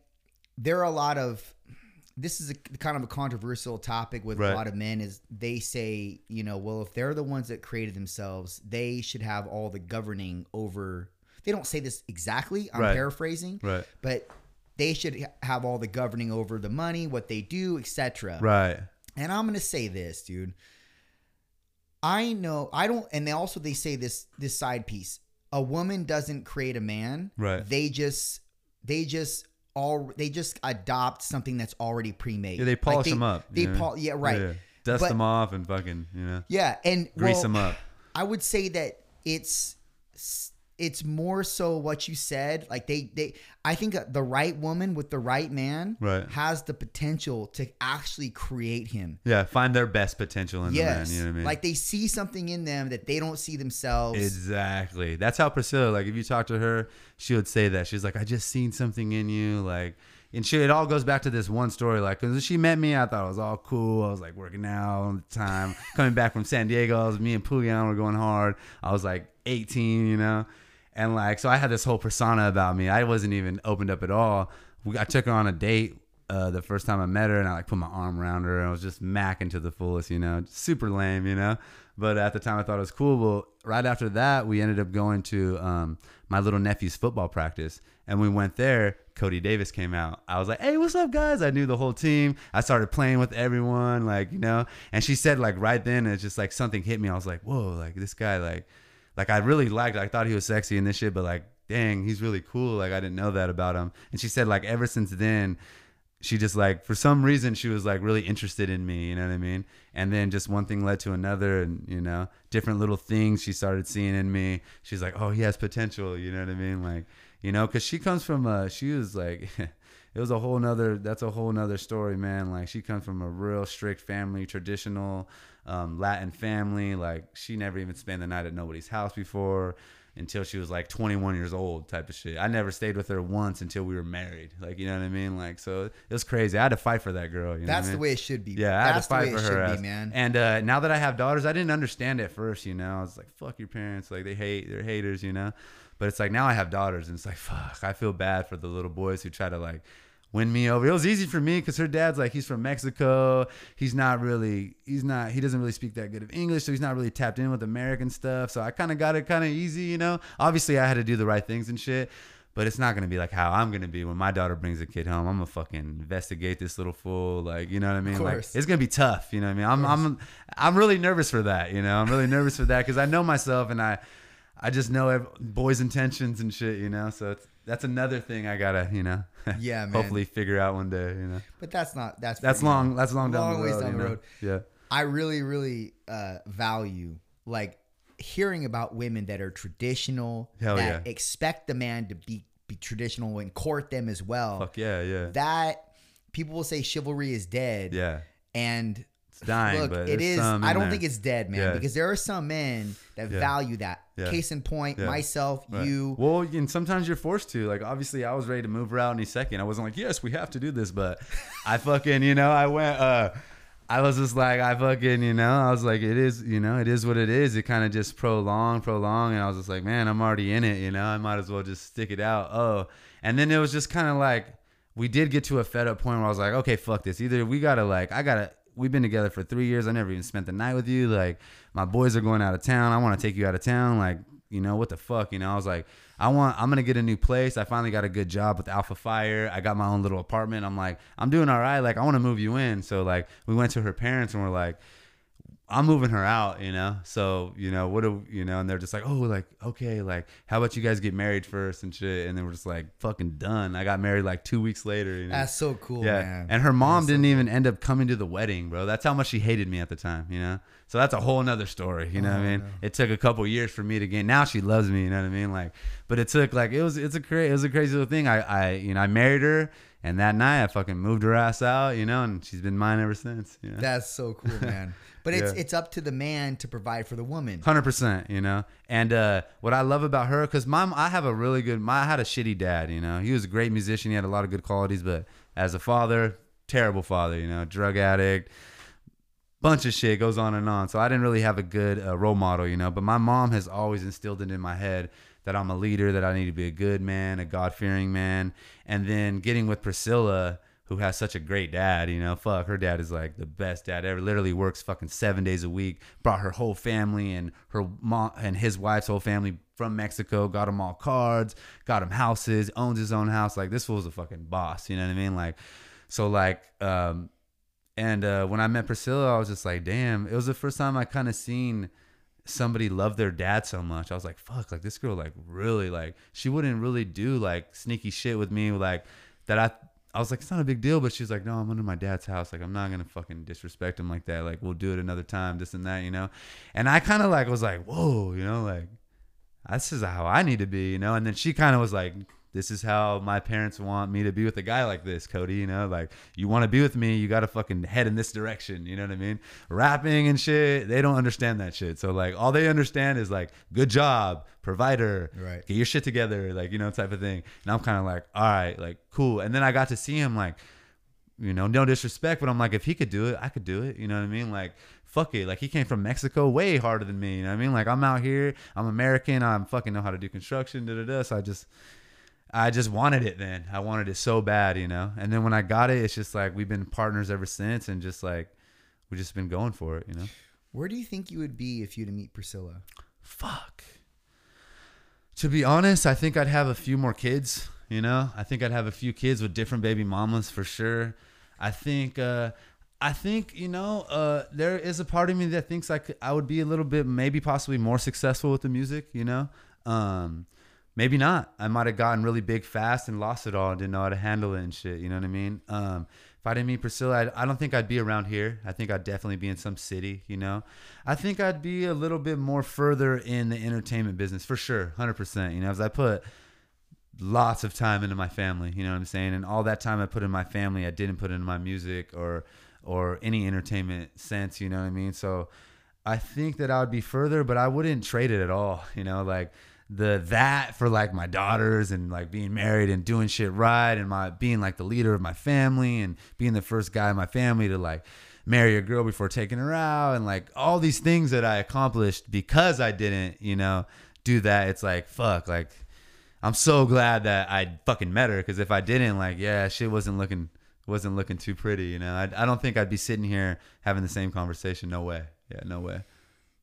there are a lot of. This is a kind of a controversial topic with Right. a lot of men. Is they say, you know, well, if they're the ones that created themselves, they should have all the governing over. They don't say this exactly. I'm Right. paraphrasing, Right. but they should have all the governing over the money, what they do, etc. right. And I'm gonna say this, dude. I know I don't, and they also they say this this side piece. A woman doesn't create a man. Right. They just they just all they just adopt something that's already pre-made. Yeah, they polish them up. They know? pol- yeah right. Yeah. Dust But- them off and fucking, you know, Yeah, and grease well, them up. I would say that it's it's more so what you said. Like they they I think the right woman with the right man Right. has the potential to actually create him. Yeah. Find their best potential in Yes. the man. You know what I mean? Like they see something in them that they don't see themselves. Exactly. That's how Priscilla, like, if you talk to her, she would say that. She's like, I just seen something in you. Like, and she, it all goes back to this one story. Like, because she met me, I thought it was all cool. I was like working out all the time. Coming back from San Diego, I was, me and Puglian were going hard. I was like 18, you know? And like, so I had this whole persona about me. I wasn't even opened up at all. We, I took her on a date uh, the first time I met her, and I like put my arm around her, and I was just macking to the fullest, you know, super lame, you know. But at the time, I thought it was cool. Well, right after that, we ended up going to um, my little nephew's football practice, and we went there. Cody Davis came out. I was like, "Hey, what's up, guys?" I knew the whole team. I started playing with everyone, like you know. And she said, like right then, it's just like something hit me. I was like, "Whoa!" Like this guy, like, like I really liked. I thought he was sexy and this shit, but like, dang, he's really cool. Like I didn't know that about him. And she said, like ever since then, she just like for some reason she was like really interested in me you know what i mean and then just one thing led to another and you know different little things she started seeing in me she's like oh he has potential you know what i mean like you know because she comes from uh she was like it was a whole nother that's a whole nother story man like she comes from a real strict family traditional um, latin family like she never even spent the night at nobody's house before until she was like 21 years old type of shit. I never stayed with her once until we were married. Like, you know what I mean? Like, so it was crazy. I had to fight for that girl. You know That's I the mean? way it should be. Yeah, I had to fight the way for it her be, man. And uh, now that I have daughters, I didn't understand at first. You know, I was like, "Fuck your parents!" Like they hate, they're haters. You know, but it's like now I have daughters, and it's like, "Fuck!" I feel bad for the little boys who try to like win me over. It was easy for me because her dad's like he's from Mexico. He's not really he's not he doesn't really speak that good of English, so he's not really tapped in with American stuff. So I kind of got it kind of easy, you know. Obviously, I had to do the right things and shit. But it's not gonna be like how I'm gonna be when my daughter brings a kid home. I'm gonna fucking investigate this little fool, like you know what I mean. Like course. it's gonna be tough, you know what I mean. I'm I'm I'm really nervous for that, you know. I'm really nervous for that because I know myself and I I just know boys' intentions and shit, you know. So it's that's another thing I gotta, you know. Yeah, man. Hopefully figure out one day, you know. But that's not that's That's long. That's long down Long the ways road. down you the know? road. Yeah. I really, really uh, value like hearing about women that are traditional, Hell that yeah. expect the man to be be traditional and court them as well. Fuck yeah, yeah. That people will say chivalry is dead. yeah. And It's dying, look, but it is. I don't there. think it's dead, man, Yeah. because there are some men that Yeah. value that. Yeah. Case in point, myself, Right. you. Well, and sometimes you're forced to. Like, obviously, I was ready to move her out any second. I wasn't like, yes, we have to do this, but I fucking, you know, I went. uh I was just like, I fucking, you know, I was like, it is, you know, it is what it is. It kind of just prolonged, prolonged. and I was just like, man, I'm already in it, you know, I might as well just stick it out. Oh, and then it was just kind of like, we did get to a fed up point where I was like, okay, fuck this. Either we gotta like, I gotta. We've been together for three years. I never even spent the night with you. Like, my boys are going out of town. I want to take you out of town. Like, you know what the fuck you know i was like i want i'm gonna get a new place i finally got a good job with alpha fire i got my own little apartment i'm like i'm doing all right like i want to move you in so like we went to her parents and we're like i'm moving her out you know so you know what do you know and they're just like oh like okay like how about you guys get married first and shit and then we're just like fucking done i got married like two weeks later you know That's so cool, yeah, man. and her mom That's didn't even end up coming to the wedding, bro. That's how much she hated me at the time, you know. So that's a whole nother story, you know what I Oh, mean? no. It took a couple years for me to gain. Now she loves me, you know what I mean? Like, but it took like it was it's a crazy it was a crazy little thing. I I you know I married her, And that night, I fucking moved her ass out, you know, and she's been mine ever since. You know? That's so cool, man. But it's Yeah. it's up to the man to provide for the woman. Hundred percent, you know. And uh, what I love about her, because mom, I have a really good. My, I had a shitty dad, you know. He was a great musician. He had a lot of good qualities, but as a father, terrible father, you know, drug addict, bunch of shit goes on and on. So I didn't really have a good uh, role model, you know. But my mom has always instilled it in my head that I'm a leader, that I need to be a good man, a God fearing man. And then getting with Priscilla, who has such a great dad, you know, fuck, her dad is like the best dad ever. Literally works fucking seven days a week. Brought her whole family and her mom and his wife's whole family from Mexico. Got them all cards, got them houses, owns his own house. Like this fool's a fucking boss. You know what I mean? Like, so like, um, and uh, when I met Priscilla, I was just like, damn. It was the first time I kind of seen somebody love their dad so much. I was like, fuck, like this girl, like really, like she wouldn't really do like sneaky shit with me, like that. I I was like, it's not a big deal, but she's like, no, I'm under my dad's house. Like I'm not gonna fucking disrespect him like that. Like we'll do it another time, this and that, you know. And I kind of like was like, whoa, you know, like this is how I need to be, you know. And then she kind of was like, this is how my parents want me to be with a guy like this, Cody. You know, like you want to be with me, you got to fucking head in this direction. You know what I mean? Rapping and shit, they don't understand that shit. So like, all they understand is like, good job, provider, Right. Get your shit together, like you know, type of thing. And I'm kind of like, all right, like cool. And then I got to see him like you know, no disrespect, but I'm like, if he could do it, I could do it. You know what I mean? Like, fuck it. Like, he came from Mexico way harder than me. You know what I mean? Like, I'm out here, I'm American, I'm fucking know how to do construction, da da da. So I just, I just wanted it then. I wanted it so bad, you know? And then when I got it, it's just like, we've been partners ever since and just like, we just been going for it, you know? Where do you think you would be if you were to meet Priscilla? Fuck. To be honest, I think I'd have a few more kids. You know, I think I'd have a few kids with different baby mamas for sure. I think, uh, I think you know, uh, there is a part of me that thinks I could, I would be a little bit, maybe possibly more successful with the music. You know, um, maybe not. I might have gotten really big fast and lost it all and didn't know how to handle it and shit. You know what I mean? Um, if I didn't meet Priscilla, I'd, I don't think I'd be around here. I think I'd definitely be in some city. You know, I think I'd be a little bit more further in the entertainment business for sure, hundred percent. You know, as I put lots of time into my family. You know what I'm saying? And all that time I put in my family, I didn't put into my music or or any entertainment sense. You know what I mean? So I think that I would be further, but I wouldn't trade it at all. You know, like the that for like my daughters and like being married and doing shit right and my being like the leader of my family and being the first guy in my family to like marry a girl before taking her out and like all these things that I accomplished because I didn't, you know, do that. It's like fuck, like I'm so glad that I fucking met her because if I didn't, like, yeah, shit wasn't looking wasn't looking too pretty. You know, I, I don't think I'd be sitting here having the same conversation. No way. Yeah, no way.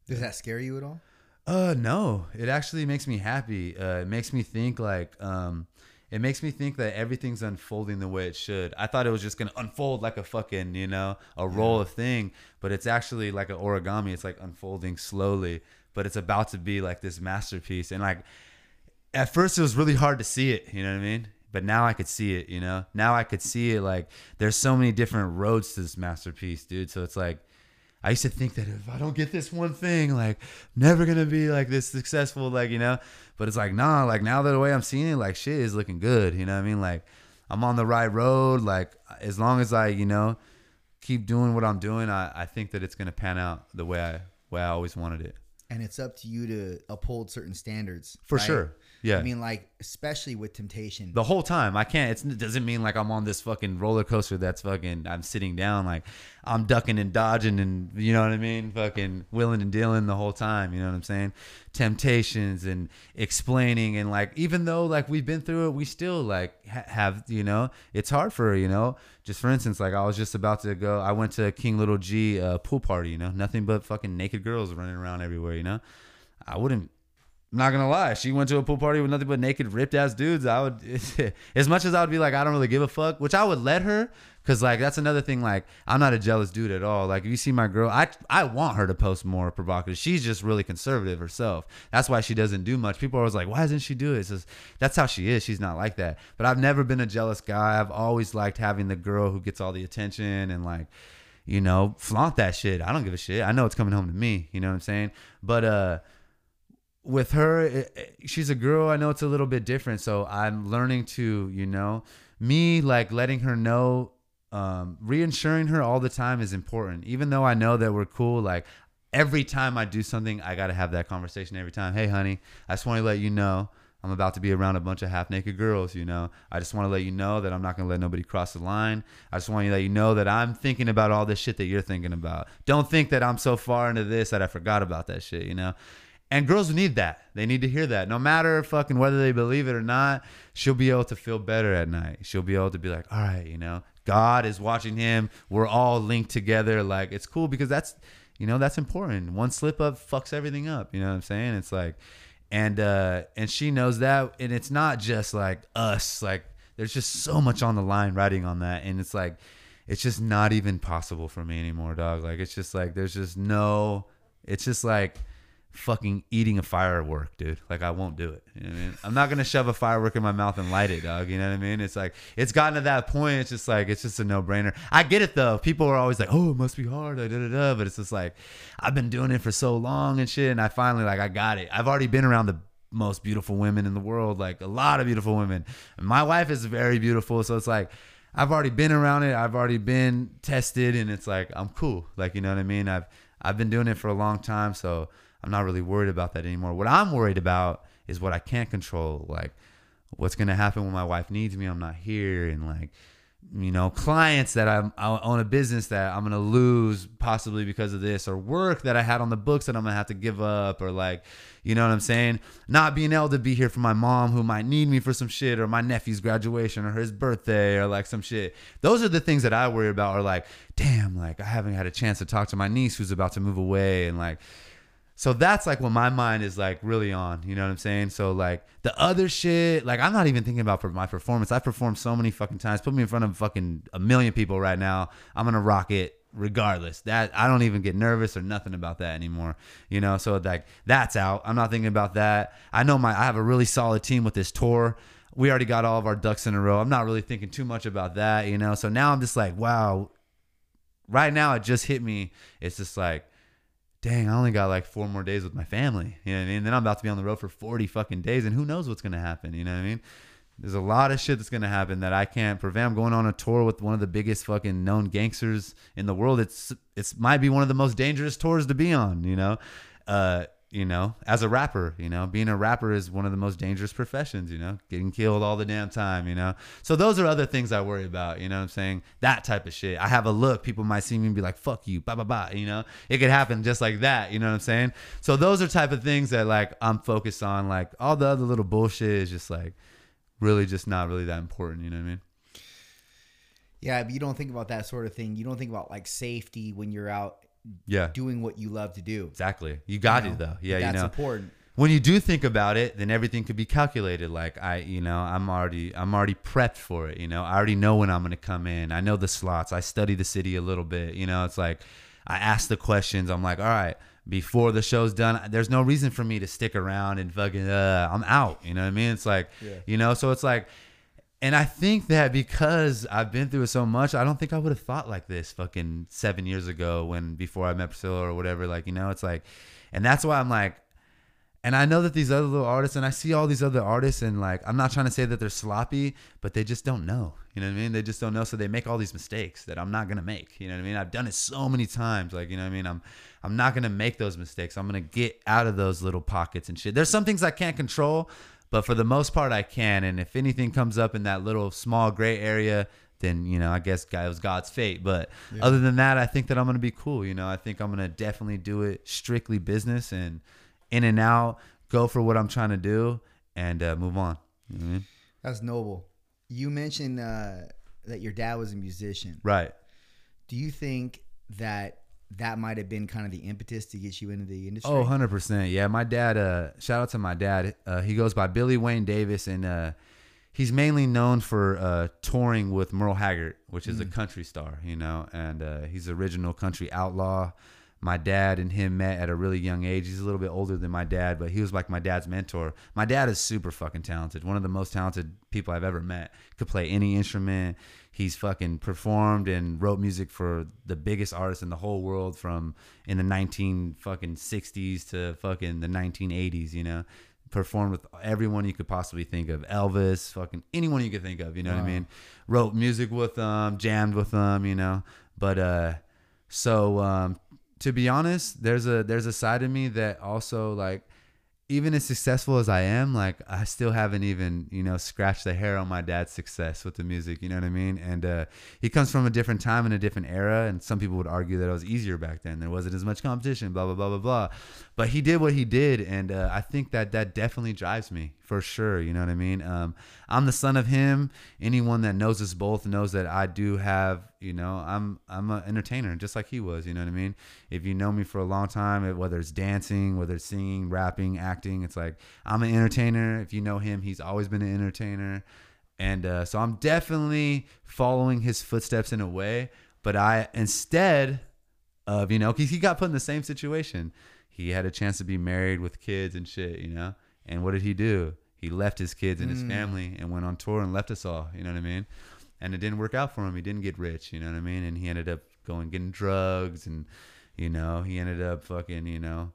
Does that scare you at all? Uh, no. It actually makes me happy. Uh, it makes me think like, um, it makes me think that everything's unfolding the way it should. I thought it was just gonna unfold like a fucking, you know, a roll of thing, but it's actually like an origami. It's like unfolding slowly, but it's about to be like this masterpiece. And like, at first it was really hard to see it, you know what I mean? But now I could see it, you know? Now I could see it like there's so many different roads to this masterpiece, dude. So it's like I used to think that if I don't get this one thing, like I'm never gonna be like this successful, like, you know? But it's like, nah, like now that the way I'm seeing it, like shit is looking good, you know what I mean? Like I'm on the right road, like as long as I, you know, keep doing what I'm doing, I, I think that it's gonna pan out the way I way I always wanted it. And it's up to you to uphold certain standards. For right? sure. Yeah. I mean, like, especially with temptation. the whole time. I can't. It's, it doesn't mean like I'm on this fucking roller coaster that's fucking. I'm sitting down like I'm ducking and dodging and you know what I mean. Fucking willing and dealing the whole time. You know what I'm saying? Temptations and explaining and like even though like we've been through it, we still like ha- have you know. It's hard for you know. Just for instance, like I was just about to go. I went to King Lil G uh, pool party. You know, nothing but fucking naked girls running around everywhere. You know, I wouldn't I'm not gonna lie. She went to a pool party with nothing but naked, ripped ass dudes. I would, as much as I would be like, I don't really give a fuck, which I would let her, cause like that's another thing. Like I'm not a jealous dude at all. Like if you see my girl, I I want her to post more provocative. She's just really conservative herself. That's why she doesn't do much. People are always like, why doesn't she do it? It's just that's how she is. She's not like that. But I've never been a jealous guy. I've always liked having the girl who gets all the attention and like you know, flaunt that shit. I don't give a shit. I know it's coming home to me. You know what I'm saying? But uh, with her, it, it- she's a girl. I know it's a little bit different. So I'm learning to, you know, me like letting her know um, reassuring her all the time is important. Even though i know that we're cool like every time i do something i gotta have that conversation every time. Hey honey i just want to let you know i'm about to be around a bunch of half naked girls you know. I just want to let you know that i'm not gonna let nobody cross the line. I just want to let you know that i'm thinking about all this shit that you're thinking about. Don't think that i'm so far into this that i forgot about that shit you know and girls need that. They need to hear that. No matter fucking whether they believe it or not, she'll be able to feel better at night. She'll be able to be like, all right, you know, God is watching him. We're all linked together. Like, it's cool because that's, you know, that's important. One slip up fucks everything up. You know what I'm saying? It's like, and, uh, and she knows that. And it's not just like us. Like, there's just so much on the line riding on that. And it's like, it's just not even possible for me anymore, dog. Like, it's just like, there's just no, it's just like, fucking eating a firework, dude. Like I won't do it. You know I mean? I'm not gonna shove a firework in my mouth and light it, dog. You know what I mean? It's like it's gotten to that point. It's just like it's just a no brainer. I get it though. People are always like, oh, it must be hard, da, da, da, but it's just like I've been doing it for so long and shit, and I finally like I got it. I've already been around the most beautiful women in the world, like a lot of beautiful women. My wife is very beautiful, so it's like. I've already been around it. I've already been tested, and it's like I'm cool. Like you know what I mean. I've I've been doing it for a long time, so I'm not really worried about that anymore. What I'm worried about is what I can't control, like what's gonna happen when my wife needs me, I'm not here, and like you know clients that I'm, I own a business that I'm gonna lose possibly because of this, or work that I had on the books that I'm gonna have to give up, or like you know what I'm saying, not being able to be here for my mom who might need me for some shit, or my nephew's graduation, or his birthday, or like some shit. Those are the things that I worry about. Or like, damn, like I haven't had a chance to talk to my niece who's about to move away, and like so that's like when my mind is like really on, you know what I'm saying? So like the other shit, like I'm not even thinking about for my performance. I've performed so many fucking times. Put me in front of fucking a million people right now. I'm gonna rock it regardless. That I don't even get nervous or nothing about that anymore. You know, so like that's out. I'm not thinking about that. I know my I have a really solid team with this tour. We already got all of our ducks in a row. I'm not really thinking too much about that, you know. So now I'm just like, wow. Right now it just hit me. It's just like dang, I only got like four more days with my family. You know what I mean? Then I'm about to be on the road for 40 fucking days, and who knows what's gonna happen? You know what I mean? There's a lot of shit that's gonna happen that I can't prevent. I'm going on a tour with one of the biggest fucking known gangsters in the world. It's it's might be one of the most dangerous tours to be on. You know, uh, you know, as a rapper, you know, being a rapper is one of the most dangerous professions, you know, getting killed all the damn time, you know. So those are other things I worry about, you know what I'm saying? That type of shit. I have a look, people might see me and be like, fuck you, blah, blah, blah, you know. It could happen just like that, you know what I'm saying? So those are type of things that like I'm focused on. Like all the other little bullshit is just like really just not really that important, you know what I mean? Yeah, but you don't think about that sort of thing. You don't think about like safety when you're out yeah doing what you love to do. Exactly. You got You know, it though. Yeah, that's you know. important. When you do think about it, then everything could be calculated. Like I, you know, I'm already I'm already prepped for it, you know. I already know when I'm to come in. I know the slots. I study the city a little bit, you know. It's like I ask the questions. I'm like, "All right, before the show's done, there's no reason for me to stick around and fucking uh, I'm out." You know what I mean? It's like, Yeah. you know, so it's like and I think that because I've been through it so much, I don't think I would have thought like this fucking seven years ago when before I met Priscilla or whatever. Like, you know, it's like, and that's why I'm like, and I know that these other little artists, and I see all these other artists, and like, I'm not trying to say that they're sloppy, but they just don't know. You know what I mean? They just don't know, so they make all these mistakes that I'm not gonna make. You know what I mean? I've done it so many times. Like, you know what I mean? I'm, I'm not gonna make those mistakes. I'm gonna get out of those little pockets and shit. There's some things I can't control, but for the most part, I can. And if anything comes up in that little small gray area, then you know, I guess it was God's fate. But other than that, I think that I'm gonna be cool. You know, I think I'm gonna definitely do it strictly business and in and out, go for what I'm trying to do, and uh, move on. You know what I mean? That's noble. You mentioned uh, that your dad was a musician. Right. Do you think that that might have been kind of the impetus to get you into the industry? Oh, 100%. Yeah, my dad, uh, shout out to my dad. Uh, he goes by Billy Wayne Davis, and uh, he's mainly known for uh, touring with Merle Haggard, which is a country star, you know, and uh, he's original country outlaw. My dad and him met at a really young age. He's a little bit older than my dad, but he was like my dad's mentor. My dad is super fucking talented. One of the most talented people I've ever met. Could play any instrument. He's fucking performed and wrote music for the biggest artists in the whole world from in the 19 fucking 60s to fucking the 1980s, you know. performed with everyone you could possibly think of. Elvis, fucking anyone you could think of. You know wow. what I mean? Wrote music with them, jammed with them. You know, but uh, so um, to be honest, there's a there's a side of me that also like even as successful as I am, like I still haven't even, you know, scratched the hair on my dad's success with the music. You know what I mean? And uh, he comes from a different time and a different era, and some people would argue that it was easier back then. There wasn't as much competition, blah blah blah blah blah. But he did what he did, and uh, I think that that definitely drives me for sure. You know what I mean? Um, I'm the son of him. Anyone that knows us both knows that I do have, you know, I'm I'm an entertainer just like he was. You know what I mean? If you know me for a long time, whether it's dancing, whether it's singing, rapping, acting, it's like I'm an entertainer. If you know him, he's always been an entertainer, and uh, so I'm definitely following his footsteps in a way. But I instead of you know, he got put in the same situation. He had a chance to be married with kids and shit, you know. And what did he do? He left his kids and his mm. family and went on tour and left us all. You know what I mean? And it didn't work out for him. He didn't get rich. You know what I mean? And he ended up going getting drugs and you know he ended up fucking you know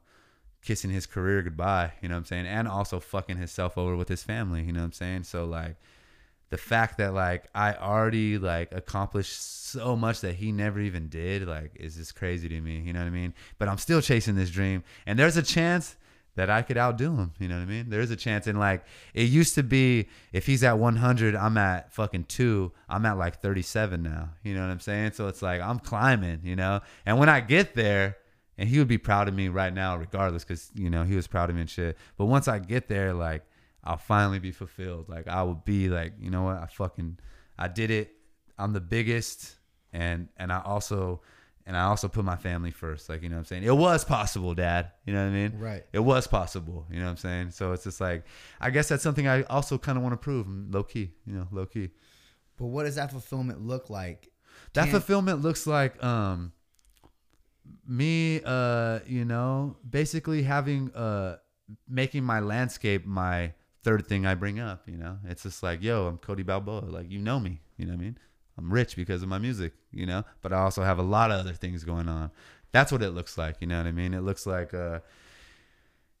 kissing his career goodbye. You know what I'm saying? And also fucking himself over with his family. You know what I'm saying? So like the fact that like I already like accomplished so much that he never even did like is just crazy to me. You know what I mean? But I'm still chasing this dream, and there's a chance that I could outdo him. You know what I mean? There's a chance. And like, it used to be if he's at 100, I'm at fucking two. I'm at like 37 now. You know what I'm saying? So it's like, I'm climbing, you know? And when I get there, and he would be proud of me right now, regardless, because, you know, he was proud of me and shit. But once I get there, like, I'll finally be fulfilled. Like, I will be like, you know what? I fucking, I did it. I'm the biggest. And, and I also, and I also put my family first. Like, you know what I'm saying? It was possible, dad. You know what I mean? Right. It was possible. You know what I'm saying? So it's just like, I guess that's something I also kind of want to prove low key, you know, low key. But what does that fulfillment look like? That Can't... fulfillment looks like, um, me, uh, you know, basically having, uh, making my landscape my third thing I bring up, you know, it's just like, yo, I'm Cody Balboa. Like, you know me, you know what I mean? I'm rich because of my music, you know, but I also have a lot of other things going on. That's what it looks like, you know what I mean? It looks like uh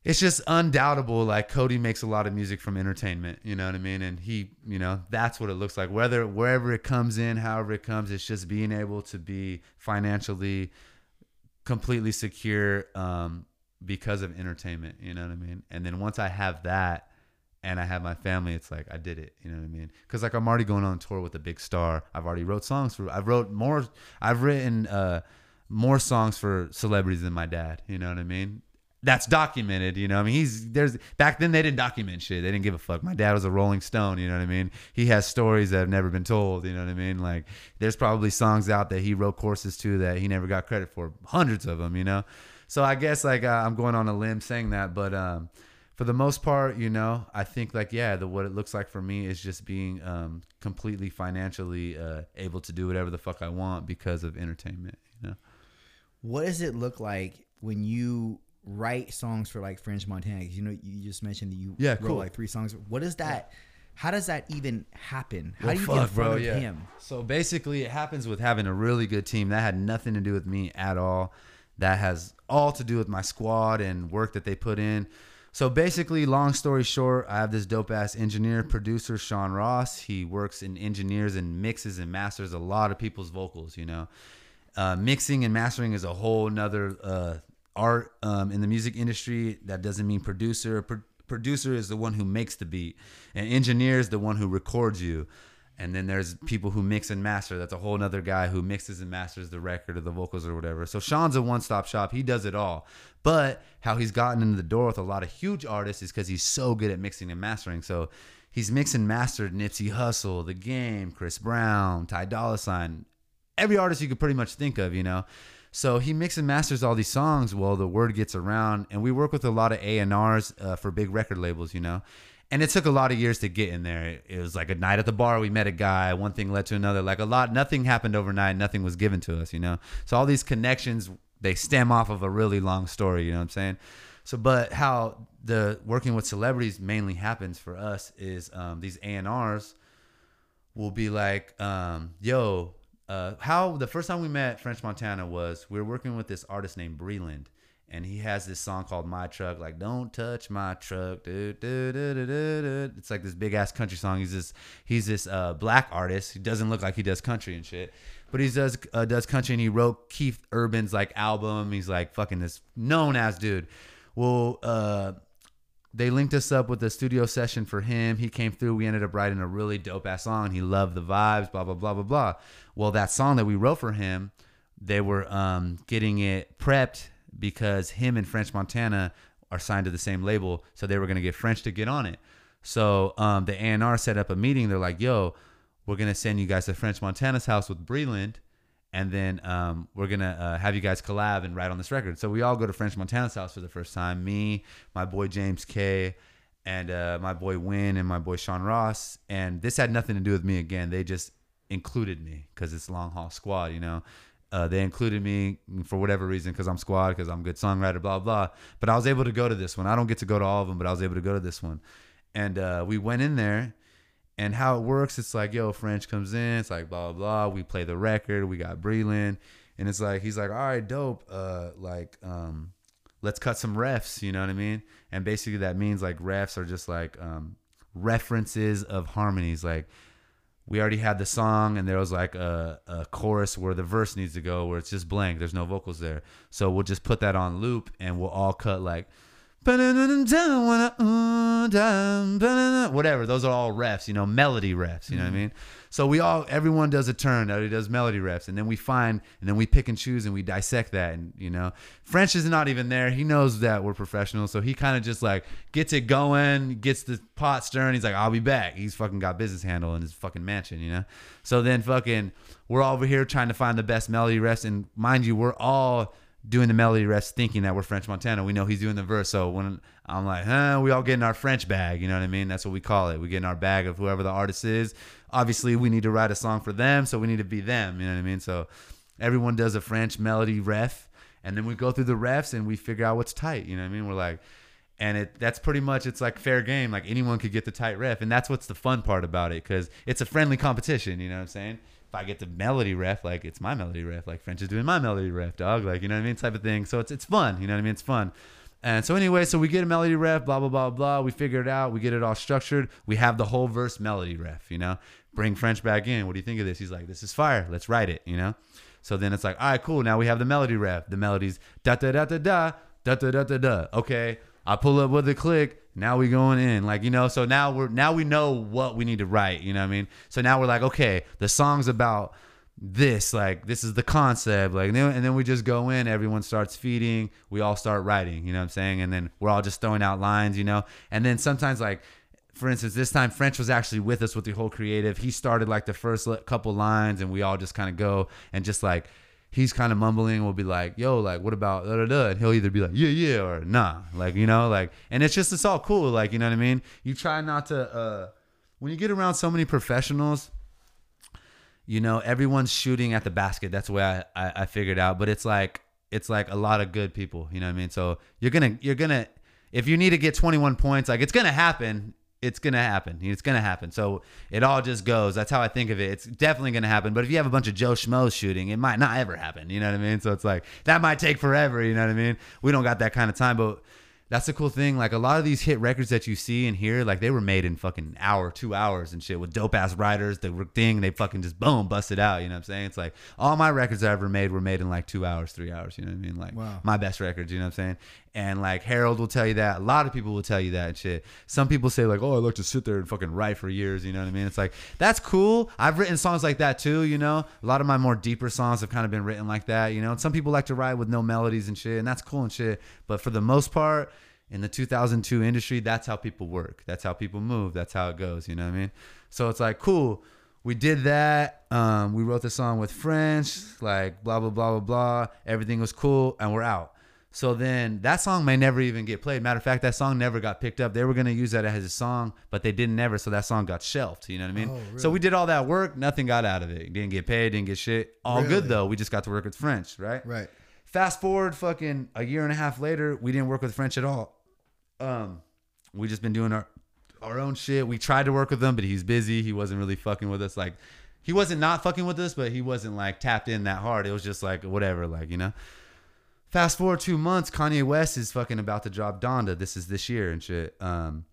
it's just undoubtable like Cody makes a lot of music from entertainment, you know what I mean? And he, you know, that's what it looks like. Whether wherever it comes in, however it comes, it's just being able to be financially completely secure um because of entertainment, you know what I mean? And then once I have that, and I have my family, it's like I did it. You know what I mean? Because like I'm already going on tour with a big star. I've already wrote songs for. I've wrote more. I've written uh, more songs for celebrities than my dad. You know what I mean? That's documented. You know, I mean, he's there's back then they didn't document shit. They didn't give a fuck. My dad was a Rolling Stone. You know what I mean? He has stories that have never been told. You know what I mean? Like there's probably songs out that he wrote courses to that he never got credit for. Hundreds of them. You know. So I guess like uh, I'm going on a limb saying that, but. um for the most part, you know, I think like yeah, the what it looks like for me is just being um, completely financially uh, able to do whatever the fuck I want because of entertainment. You know, what does it look like when you write songs for like French Montana? You know, you just mentioned that you yeah, wrote cool. like three songs. What is that? How does that even happen? How well, do you fuck, get in front bro, of yeah. him? So basically, it happens with having a really good team. That had nothing to do with me at all. That has all to do with my squad and work that they put in. So basically, long story short, I have this dope ass engineer producer, Sean Ross. He works in engineers and mixes and masters a lot of people's vocals. You know, uh, mixing and mastering is a whole nother uh, art um, in the music industry. That doesn't mean producer. Pro- producer is the one who makes the beat, and engineer is the one who records you and then there's people who mix and master. That's a whole other guy who mixes and masters the record or the vocals or whatever. So sean's a one-stop shop. He does it all. But how he's gotten into the door with a lot of huge artists is because he's so good at mixing and mastering. So he's mixed and mastered nipsey hussle the game chris brown ty dolla sign every artist you could pretty much think of you know? So he mixes and masters all these songs well the word gets around. And we work with a lot of a&rs uh, for big record labels you know and it took a lot of years to get in there. It was like a night at the bar. We met a guy. One thing led to another. Like a lot, nothing happened overnight. Nothing was given to us, you know. So all these connections they stem off of a really long story. You know what I'm saying? So, but how the working with celebrities mainly happens for us is um, these A&Rs will be like, um, "Yo, uh, how the first time we met French Montana was we were working with this artist named Breland." And he has this song called My Truck, like "Don't touch my truck." Do, do, do. It's like this big ass country song. He's this he's this uh, black artist. He doesn't look like he does country and shit, but he does uh, does country. And he wrote Keith Urban's like album. He's like fucking this known ass dude. Well, uh, they linked us up with a studio session for him. He came through. We ended up writing a really dope ass song. He loved the vibes. Blah blah blah blah blah. Well, that song that we wrote for him, they were um, getting it prepped because him and French Montana are signed to the same label, so they were gonna get French to get on it. So um, the A&R set up a meeting. They're like, "Yo, we're gonna send you guys to French Montana's house with Breland, and then um, we're gonna uh, have you guys collab and write on this record." So we all go to French Montana's house for the first time. Me, my boy James K, and uh, my boy Win, and my boy Sean Ross. And this had nothing to do with me. Again, they just included me because it's Long Haul Squad, you know. Uh, they included me for whatever reason because I'm squad, because I'm a good songwriter, blah, blah. But I was able to go to this one. I don't get to go to all of them, but I was able to go to this one. And uh, we went in there, and how it works, it's like, yo, French comes in, it's like, blah, blah, blah. We play the record, we got Breland. And it's like, he's like, all right, dope. Uh, like, um, let's cut some refs, you know what I mean? And basically that means like refs are just like um, references of harmonies. Like, we already had the song and there was like a, a chorus where the verse needs to go where it's just blank. There's no vocals there. So we'll just put that on loop and we'll all cut like whatever those are all refs you know melody refs you know what i mm-hmm. mean? So we all everyone does a turn everybody does melody refs and then we find and then we pick and choose and we dissect that and you know. French is not even there he knows that we're professionals so he kind of just like gets it going gets the pot stirring he's like i'll be back. He's fucking got business handle in his fucking mansion you know? So then fucking we're all over here trying to find the best melody refs and mind you we're all doing the melody rest thinking that we're French Montana. We know he's doing the verse. So when I'm like, huh, we all get in our French bag, you know what I mean? That's what we call it. We get in our bag of whoever the artist is. Obviously, we need to write a song for them, so we need to be them, you know what I mean? So everyone does a French melody ref, and then we go through the refs and we figure out what's tight, you know what I mean? We're like, and it that's pretty much it's like fair game. Like anyone could get the tight ref, and that's what's the fun part about it because it's a friendly competition. You know what I'm saying? If I get the melody ref, like it's my melody ref, like French is doing my melody ref, dog, like you know what I mean, type of thing. So it's it's fun, you know what I mean? It's fun. And so anyway, so we get a melody ref, blah blah blah blah. We figure it out. We get it all structured. We have the whole verse melody ref, you know. Bring French back in. What do you think of this? He's like, this is fire. Let's write it, you know. So then it's like, all right, cool. Now we have the melody ref. The melody's da da da da da da da da da. Okay, I pull up with the click. Now we going in, like you know. So now we're now we know what we need to write. You know what I mean? So now we're like, okay, the song's about this, like this is the concept, like and then, and then we just go in. Everyone starts feeding. We all start writing. You know what I'm saying? And then we're all just throwing out lines. You know. And then sometimes like for instance, this time French was actually with us with the whole creative. He started like the first couple lines, and we all just kind of go and just like he's kind of mumbling. We'll be like, "Yo, like, what about da da da?" And he'll either be like, "Yeah, yeah," or "Nah," like you know, like, and it's just it's all cool, like you know what I mean. You try not to uh when you get around so many professionals. You know, everyone's shooting at the basket. That's the way I, I, I figured out. But it's like it's like a lot of good people. You know what I mean? So you're gonna you're gonna if you need to get 21 points, like it's gonna happen it's gonna happen. It's gonna happen. So it all just goes. That's how I think of it. It's definitely gonna happen. But if you have a bunch of Joe Schmoes shooting, it might not ever happen. You know what I mean? So it's like that might take forever. You know what I mean? We don't got that kind of time, but that's the cool thing. Like a lot of these hit records that you see and hear, like they were made in fucking hour, two hours and shit with dope ass writers. The thing they fucking just boom busted out. You know what I'm saying? It's like all my records I ever made were made in like two hours, three hours. You know what I mean? Like Wow. my best records. You know what I'm saying? And like Harold will tell you that. A lot of people will tell you that shit. Some people say like, oh, I like to sit there and fucking write for years. You know what I mean? It's like that's cool. I've written songs like that too. You know, a lot of my more deeper songs have kind of been written like that. You know, and some people like to write with no melodies and shit, and that's cool and shit. But for the most part. In the 2002 industry, that's how people work. That's how people move. That's how it goes. You know what I mean? So it's like, cool. We did that. Um, we wrote the song with French, like blah blah blah blah blah. Everything was cool, and we're out. So then that song may never even get played. Matter of fact, that song never got picked up. They were gonna use that as a song, but they didn't ever. So that song got shelved. You know what I mean? Oh, So we did all that work. Nothing got out of it. Didn't get paid. Didn't get shit. All Really? good though. We just got to work with French, right? Right. Fast forward, fucking a year and a half later, we didn't work with French at all. Um, we just been doing our our own shit. We tried to work with him, but he's busy. He wasn't really fucking with us. Like, he wasn't not fucking with us, but he wasn't like tapped in that hard. It was just like whatever, like you know. Fast forward two months, Kanye West is fucking about to drop Donda. This is this year and shit. Um,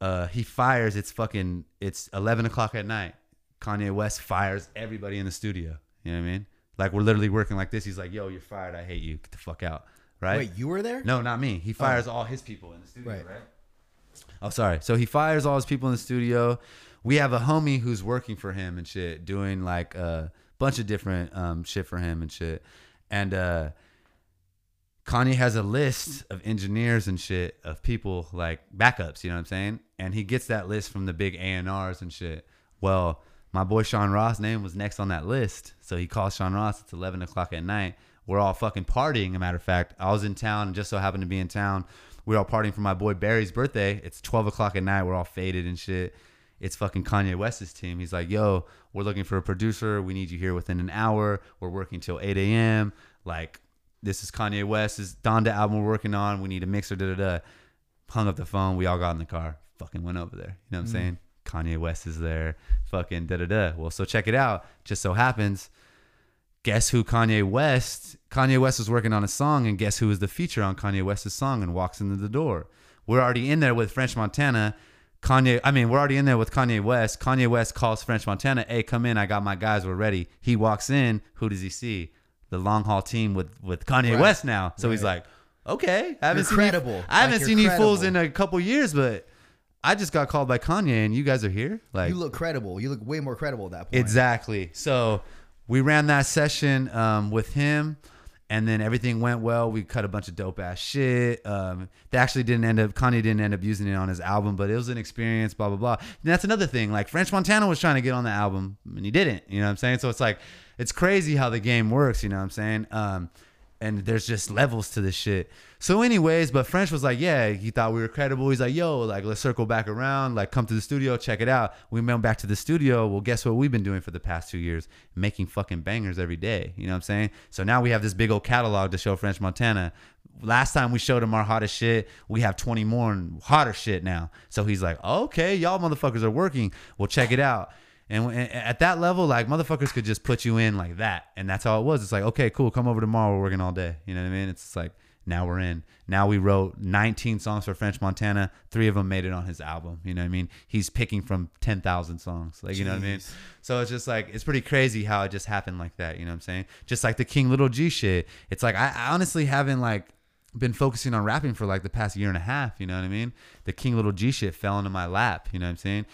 uh, he fires. It's fucking. It's eleven o'clock at night. Kanye West fires everybody in the studio. You know what I mean? Like we're literally working like this. He's like, "Yo, you're fired. I hate you. Get the fuck out." Right? Wait, you were there? No, not me. He fires all his people in the studio, Right. right. Oh, sorry. So he fires all his people in the studio. We have a homie who's working for him and shit, doing like a bunch of different um, shit for him and shit. And uh, Kanye has a list of engineers and shit of people like backups. You know what I'm saying? And he gets that list from the big A and shit. Well, my boy Sean Ross' name was next on that list, so he calls Sean Ross. It's 11 o'clock at night. We're all fucking partying. A matter of fact, I was in town and just so happened to be in town. We are all partying for my boy Barry's birthday. It's 12 o'clock at night. We're all faded and shit. It's fucking Kanye West's team. He's like, yo, we're looking for a producer. We need you here within an hour. We're working till 8 a.m. Like, this is Kanye West's Donda album we're working on. We need a mixer, da da da. Hung up the phone. We all got in the car. Fucking went over there. You know what I'm mm. saying? Kanye West is there. Fucking da da da. Well, so check it out. Just so happens, guess who Kanye West? Kanye West was working on a song, and guess who was the feature on Kanye West's song and walks into the door? We're already in there with French Montana. Kanye, I mean, we're already in there with Kanye West. Kanye West calls French Montana, "Hey, come in. I got my guys. We're ready." He walks in. Who does he see? The long haul team with with Kanye Right. West now. So he's like, "Okay, I haven't You're seen credible. You, I haven't Like, seen you're fools in a couple years, but I just got called by Kanye, and you guys are here. Like, You look credible. You look way more credible at that point. Exactly. So we ran that session um, with him, and then everything went well. We cut a bunch of dope ass shit. Um, they actually didn't end up. Kanye didn't end up using it on his album, but it was an experience. Blah blah blah. And that's another thing. Like French Montana was trying to get on the album, and he didn't. You know what I'm saying? So it's like it's crazy how the game works. You know what I'm saying? Um, and there's just levels to this shit. So, anyways, but French was like, yeah, he thought we were credible. He's like, yo, like let's circle back around, like come to the studio, check it out. We went back to the studio. Well, guess what we've been doing for the past two years? Making fucking bangers every day. You know what I'm saying? So now we have this big old catalog to show French Montana. Last time we showed him our hottest shit, we have 20 more and hotter shit now. So he's like, okay, y'all motherfuckers are working. Well, check it out. And at that level, like motherfuckers could just put you in like that, and that's all it was. It's like, okay, cool, come over tomorrow. We're working all day. You know what I mean? It's like now we're in. Now we wrote 19 songs for French Montana. Three of them made it on his album. You know what I mean? He's picking from 10,000 songs. Like you know what I mean? So it's just like it's pretty crazy how it just happened like that. You know what I'm saying? Just like the King Lil G shit. It's like I, I honestly haven't like been focusing on rapping for like the past year and a half. You know what I mean? The King Lil G shit fell into my lap. You know what I'm saying?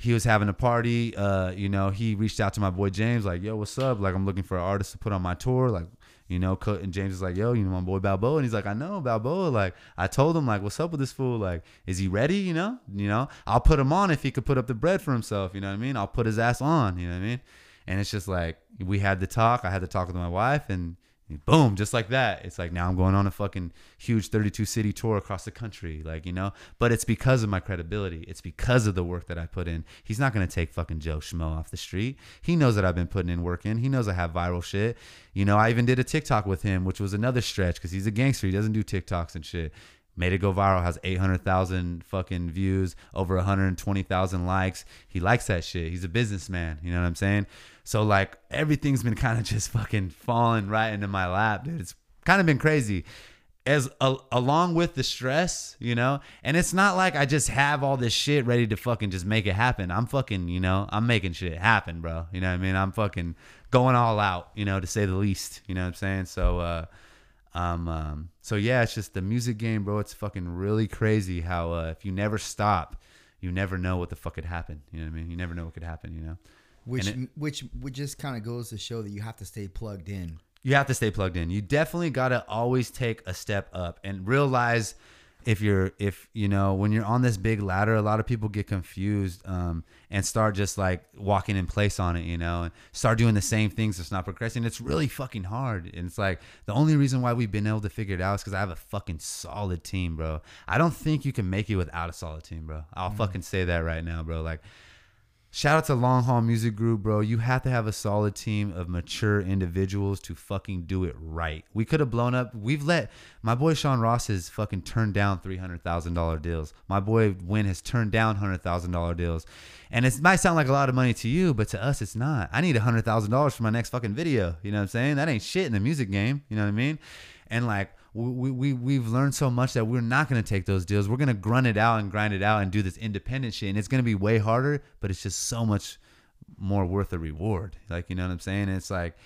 He was having a party. Uh, you know, he reached out to my boy James, like, "Yo, what's up? Like, I'm looking for an artist to put on my tour. Like, you know, and James is like, "Yo, you know, my boy Balboa," and he's like, "I know Balboa." Like, I told him, like, "What's up with this fool? Like, is he ready? You know, you know, I'll put him on if he could put up the bread for himself. You know what I mean? I'll put his ass on. You know what I mean?" And it's just like we had the talk. I had to talk with my wife, and boom, just like that. It's like now I'm going on a fucking huge 32 city tour across the country, like you know. But it's because of my credibility. It's because of the work that I put in. He's not gonna take fucking Joe Schmo off the street. He knows that I've been putting in work in. He knows I have viral shit. You know, I even did a TikTok with him, which was another stretch because he's a gangster. He doesn't do TikToks and shit. Made it go viral. Has 800,000 fucking views, over 120,000 likes. He likes that shit. He's a businessman. You know what I'm saying? So like everything's been kind of just fucking falling right into my lap, dude. It's kind of been crazy. As a, along with the stress, you know, and it's not like I just have all this shit ready to fucking just make it happen. I'm fucking, you know, I'm making shit happen, bro. You know what I mean? I'm fucking going all out, you know, to say the least. You know what I'm saying? So, uh, um, um, so yeah, it's just the music game, bro. It's fucking really crazy how uh, if you never stop, you never know what the fuck could happen. You know what I mean? You never know what could happen. You know, Which And which which just kind of goes to show that you have to stay plugged in. you have to stay plugged in. You definitely gotta always take a step up and realize if you're if you know when you're on this big ladder, a lot of people get confused um, and start just like walking in place on it, you know, and start doing the same things. It's not progressing. It's really fucking hard. And it's like the only reason why we've been able to figure it out is because I have a fucking solid team, bro. I don't think you can make it without a solid team, bro. I'll fucking say that right now, bro. Like Shout out to Long Haul Music Group, bro. You have to have a solid team of mature individuals to fucking do it right. We could have blown up. We've let my boy Sean Ross has fucking turned down three hundred thousand dollar deals. My boy Win has turned down hundred thousand dollar deals, and it might sound like a lot of money to you, but to us, it's not. I need hundred thousand dollars for my next fucking video. You know what I'm saying? That ain't shit in the music game. You know what I mean? and like we, we we've learned so much that we're not gonna take those deals. We're gonna grunt it out and grind it out and do this independent shit, and it's gonna be way harder, but it's just so much more worth the reward. Like you know what I'm saying? It's like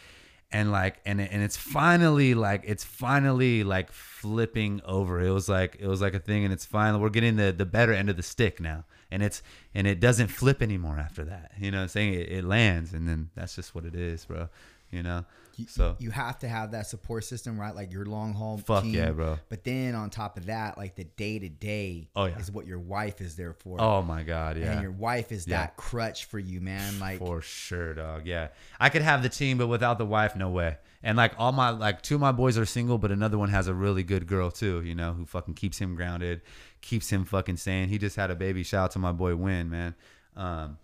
and like and and it's finally like it's finally like flipping over. It was like it was like a thing, and it's finally we're getting the the better end of the stick now, and it's and it doesn't flip anymore after that. You know, what I'm saying it, it lands, and then that's just what it is, bro. You know, You, so you have to have that support system, right? Like your long haul. Fuck team. yeah, bro. But then on top of that, like the day to day, Oh, yeah. is what your wife is there for. oh my god, yeah. and your wife is Yeah. that crutch for you, man. Like For sure, dog. Yeah, I could have the team, but without the wife, no way. And like all my like two of my boys are single, but another one has a really good girl too. You know, who fucking keeps him grounded, keeps him fucking sane. He just had a baby. Shout out to my boy Win, man. Um,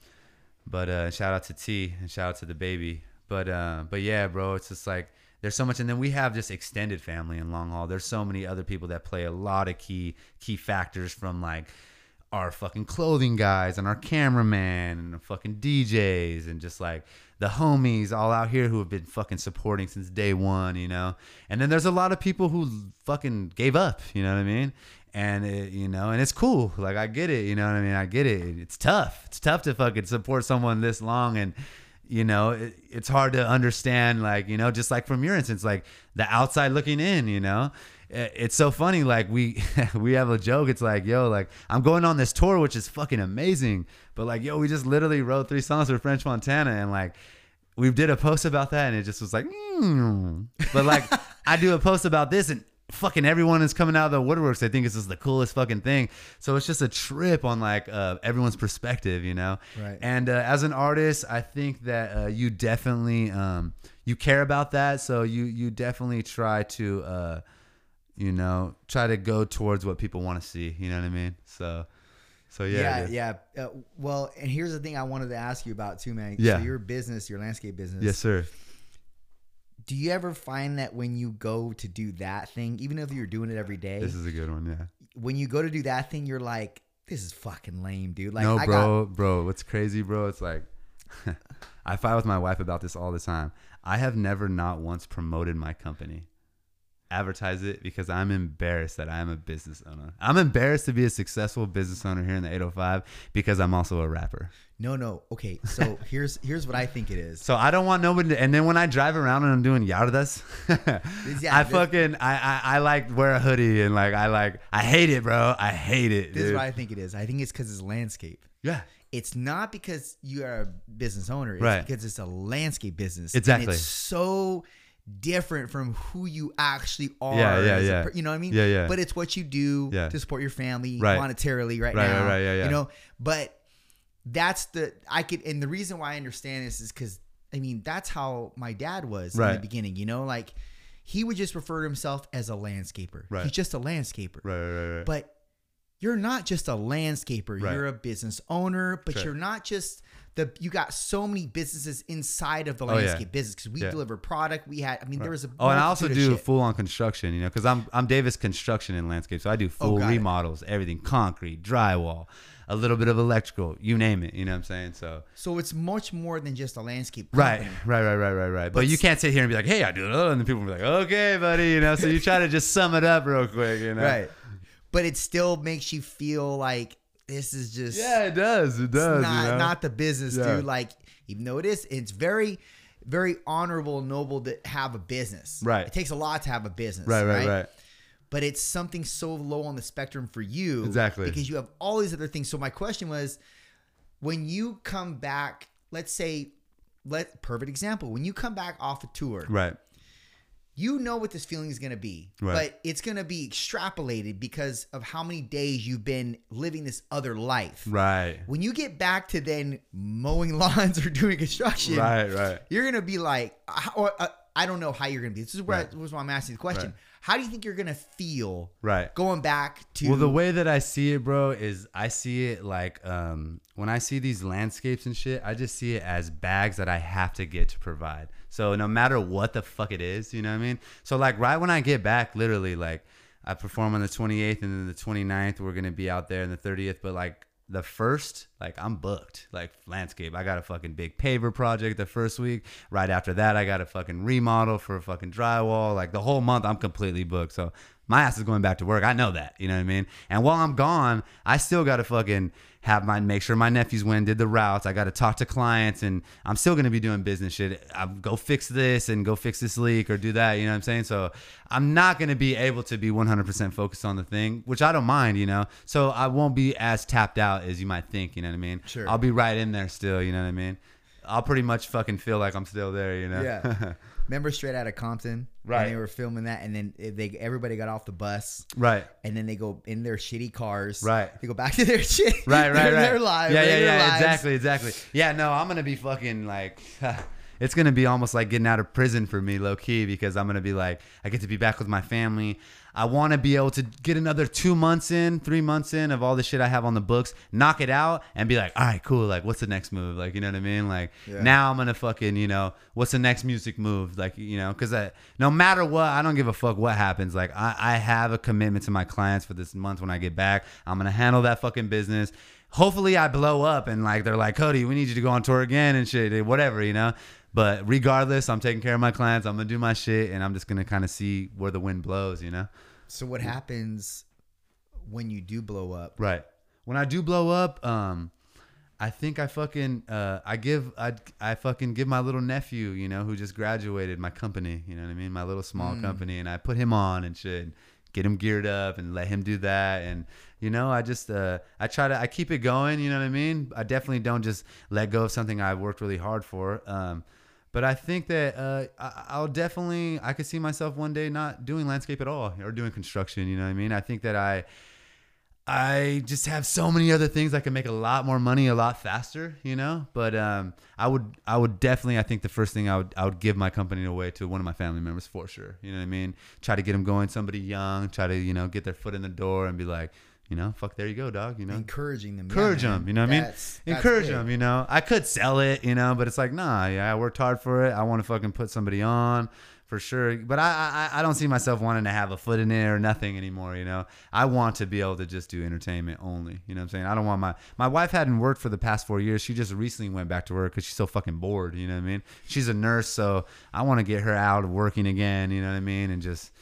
but uh, shout out to T and shout out to the baby. But uh, but yeah, bro, it's just like there's so much, and then we have just extended family in long haul. There's so many other people that play a lot of key key factors from like our fucking clothing guys and our cameraman and the fucking DJs and just like the homies all out here who have been fucking supporting since day one, you know. And then there's a lot of people who fucking gave up, you know what I mean? And it, you know, and it's cool. Like I get it, you know what I mean? I get it. It's tough. It's tough to fucking support someone this long and you know it, it's hard to understand like you know just like from your instance like the outside looking in you know It- it's so funny like we we have a joke it's like yo like i'm going on this tour which is fucking amazing but like yo we just literally wrote three songs for french montana and like we did a post about that and it just was like mm. but like i do a post about this and fucking everyone is coming out of the woodworks they think this is the coolest fucking thing so it's just a trip on like uh, everyone's perspective you know Right. and uh, as an artist i think that uh, you definitely um, you care about that so you you definitely try to uh, you know try to go towards what people want to see you know what i mean so so yeah yeah, yeah. Uh, well, and here's the thing I wanted to ask you about too, man. Yeah. So your business, your landscape business. yes sir Do you ever find that when you go to do that thing, even if you're doing it every day, this is a good one yeah when you go to do that thing, you're like, this is fucking lame, dude. Like, no, I bro, bro. What's crazy, bro? It's like I fight with my wife about this all the time. I have never not once promoted my company, advertise it because I'm embarrassed that I am a business owner. I'm embarrassed to be a successful business owner here in the 805 because I'm also a rapper. no, no. Okay, so here's here's what I think it is. So I don't want nobody. To, and then when I drive around and I'm doing yardas, Yeah, I fucking I, I I like wear a hoodie and like I like I hate it, bro. I hate it. This is what I think it is. I think it's because it's landscape. yeah. It's not because you are a business owner. It's Right. because it's a landscape business. And Exactly. it's so different from who you actually are. Yeah, yeah, as yeah. per- you know what I mean? Yeah, yeah. But it's what you do Yeah. to support your family Right. monetarily right, Right, now. right, right, yeah, yeah. You know, but that's the I could and the reason why I understand this is because I mean that's how my dad was in the beginning. You know, like he would just refer to himself as a landscaper. Right. He's just a landscaper. Right, right, right, right. But you're not just a landscaper. Right. You're a business owner, but Sure. you're not just the. You got so many businesses inside of the Oh, yeah. landscape business because we Yeah. deliver product. We had. I mean, there was a. Oh, and I also do full on construction, you know, because I'm I'm Davis Construction and Landscape, so I do oh, full Oh, got it. remodels, everything, concrete, drywall, a little bit of electrical, you name it. You know what I'm saying? So So it's much more than just a landscape. right, company. right, right, right, right, right. But, But you can't sit here and be like, hey, I do it, and then people will be like, okay, buddy, you know. So you try to just sum it up real quick, you know? Right. But it still makes you feel like this is just. Yeah, it does. It it's does. not you know? not the business, Yeah. dude. Like even though it is, it's very. Very honorable, noble to have a business. Right. It takes a lot to have a business. right, right, right. but it's something so low on the spectrum for you Exactly. because you have all these other things so my question was when you come back let's say let perfect example when you come back off a tour Right. You know what this feeling is going to be Right. but it's going to be extrapolated because of how many days you've been living this other life Right. when you get back to then mowing lawns or doing construction Right, right. you're gonna be like, or uh, I don't know how you're gonna be. This is where Right. I, was why I'm asking the question. Right. How do you think you're gonna feel Right. going back to? Well, the way that I see it, bro, is I see it like um, when I see these landscapes and shit, I just see it as bags that I have to get to provide. So no matter what the fuck it is, you know what I mean? So like right when I get back, literally like I perform on the 28th and then the 29th, we're gonna be out there and the 30th, but like the first, like I'm booked. Like landscape, I got a fucking big paver project the first week. Right after that, I got a fucking remodel for a fucking drywall. Like the whole month, I'm completely booked. So my ass is going back to work. I know that. You know what I mean? And while I'm gone, I still got to fucking have my make sure my nephews went did the routes. I got to talk to clients, and I'm still gonna be doing business shit. I go fix this and go fix this leak or do that. You know what I'm saying? So I'm not gonna be able to be 100% focused on the thing, which I don't mind. You know, so I won't be as tapped out as you might think. You know what I mean? Sure. I'll be right in there still. You know what I mean? I'll pretty much fucking feel like I'm still there. You know? Yeah. Remember Straight Out of Compton? Right. And they were filming that, and then they everybody got off the bus, right. and then they go in their shitty cars. Right. They go back to their shit. right, right, their, right. Their lives. Yeah, yeah, yeah. lives. Exactly, exactly. Yeah, no, I'm gonna be fucking like. It's gonna be almost like getting out of prison for me, low key, because I'm gonna be like, I get to be back with my family. I want to be able to get another two months in, three months in of all the shit I have on the books, knock it out, and be like, all right, cool. Like, what's the next move? Like, you know what I mean? Like, Yeah. now I'm gonna fucking, you know, what's the next music move? Like, you know, because no matter what, I don't give a fuck what happens. Like, I, I have a commitment to my clients for this month when I get back. I'm gonna handle that fucking business. Hopefully, I blow up and like they're like, Cody, we need you to go on tour again and shit, whatever, you know. But regardless, I'm taking care of my clients. I'm gonna do my shit, and I'm just gonna kind of see where the wind blows, you know. So what happens when you do blow up? Right. When I do blow up, um, I think I fucking uh, I give I I fucking give my little nephew, you know, who just graduated my company, you know what I mean, my little small company, and I put him on and shit, get him geared up and let him do that, and you know, I just uh, I try to I keep it going, you know what I mean. I definitely don't just let go of something I've worked really hard for. Um, but I think that uh, I, I'll definitely I could see myself one day not doing landscape at all or doing construction. You know what I mean? I think that I I just have so many other things I can make a lot more money a lot faster, you know. But um, I would, I would definitely, I think the first thing I would, I would give my company away to one of my family members for sure. You know what I mean? Try to get them going, somebody young, try to, you know, get their foot in the door and be like, you know, fuck, there you go, dog. You know, Encouraging them. encourage yeah, them. You know what I mean? That's- encourage big. them. You know, I could sell it, you know, but it's like, nah, yeah, I worked hard for it. I want to fucking put somebody on for sure. But I, I, I don't see myself wanting to have a foot in it or nothing anymore. You know, I want to be able to just do entertainment only. You know what I'm saying? I don't want my my wife hadn't worked for the past four years. She just recently went back to work because she's so fucking bored. You know what I mean? She's a nurse, so I want to get her out of working again. You know what I mean? And just,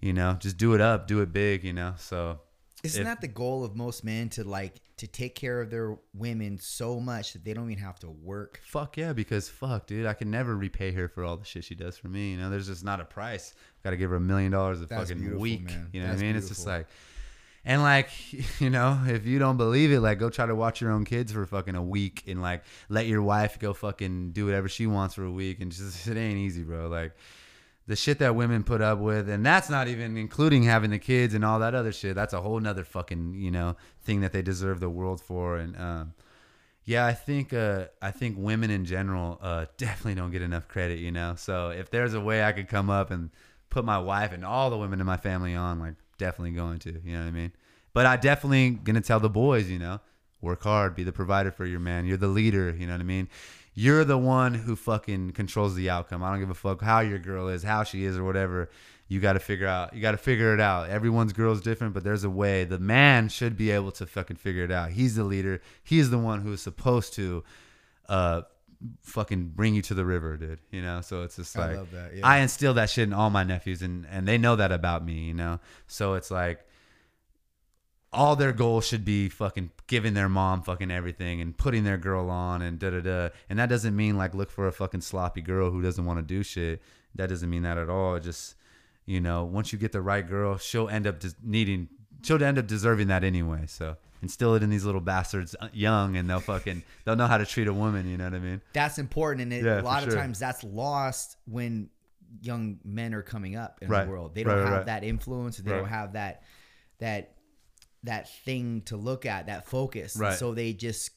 you know, just do it up, do it big. You know, so. Isn't if- that the goal of most men to like to take care of their women so much that they don't even have to work? Fuck yeah, because fuck, dude, I can never repay her for all the shit she does for me. You know, there's just not a price. Got to give her a million dollars a That's fucking week. man. You know That's what I mean? It's just like, and like, you know, if you don't believe it, like, go try to watch your own kids for fucking a week and like let your wife go fucking do whatever she wants for a week. And just it ain't easy, bro. Like. The shit that women put up with, and that's not even including having the kids and all that other shit. That's a whole nother fucking, you know, thing that they deserve the world for. And um, yeah, I think uh, I think women in general uh, definitely don't get enough credit, you know. So if there's a way I could come up and put my wife and all the women in my family on, like definitely going to, you know what I mean. But I definitely gonna tell the boys, you know, work hard, be the provider for your man. You're the leader, you know what I mean. You're the one who fucking controls the outcome. I don't give a fuck how your girl is, how she is, or whatever. You got to figure out. You got to figure it out. Everyone's girl's different, but there's a way. The man should be able to fucking figure it out. He's the leader. He's the one who is supposed to, uh, fucking bring you to the river, dude. You know. So it's just I like love that, yeah. I instill that shit in all my nephews, and and they know that about me. You know. So it's like all their goals should be fucking giving their mom fucking everything and putting their girl on and da da da. And that doesn't mean like look for a fucking sloppy girl who doesn't want to do shit. That doesn't mean that at all. It just you know, once you get the right girl, she'll end up just needing, she'll end up deserving that anyway. So instill it in these little bastards uh, young, and they'll fucking they'll know how to treat a woman. You know what I mean? That's important, and it, Yeah, a lot of sure. times that's lost when young men are coming up in Right. the world. They don't right, have right. that influence. They don't have that that that thing to look at, that focus. And Right. so they just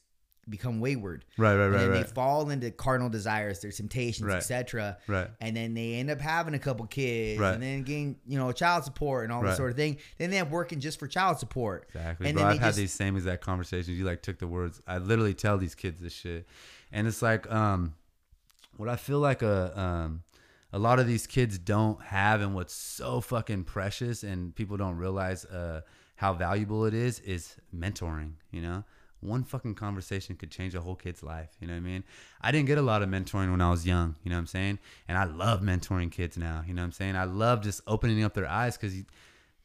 become wayward. Right, right, and right, then right. they fall into carnal desires, their temptations, Right. etc. Right. And then they end up having a couple kids, Right. and then getting you know child support and all this sort of thing. Then they have working just for child support. Exactly, And bro. then I've they had just- these same exact conversations. You like took the words. I literally tell these kids this shit, and it's like, um, what I feel like a um, a lot of these kids don't have, and what's so fucking precious, and people don't realize uh how valuable it is, is mentoring. You know, one fucking conversation could change a whole kid's life. You know what I mean? I didn't get a lot of mentoring when I was young. You know what I'm saying? And I love mentoring kids now. You know what I'm saying? I love just opening up their eyes because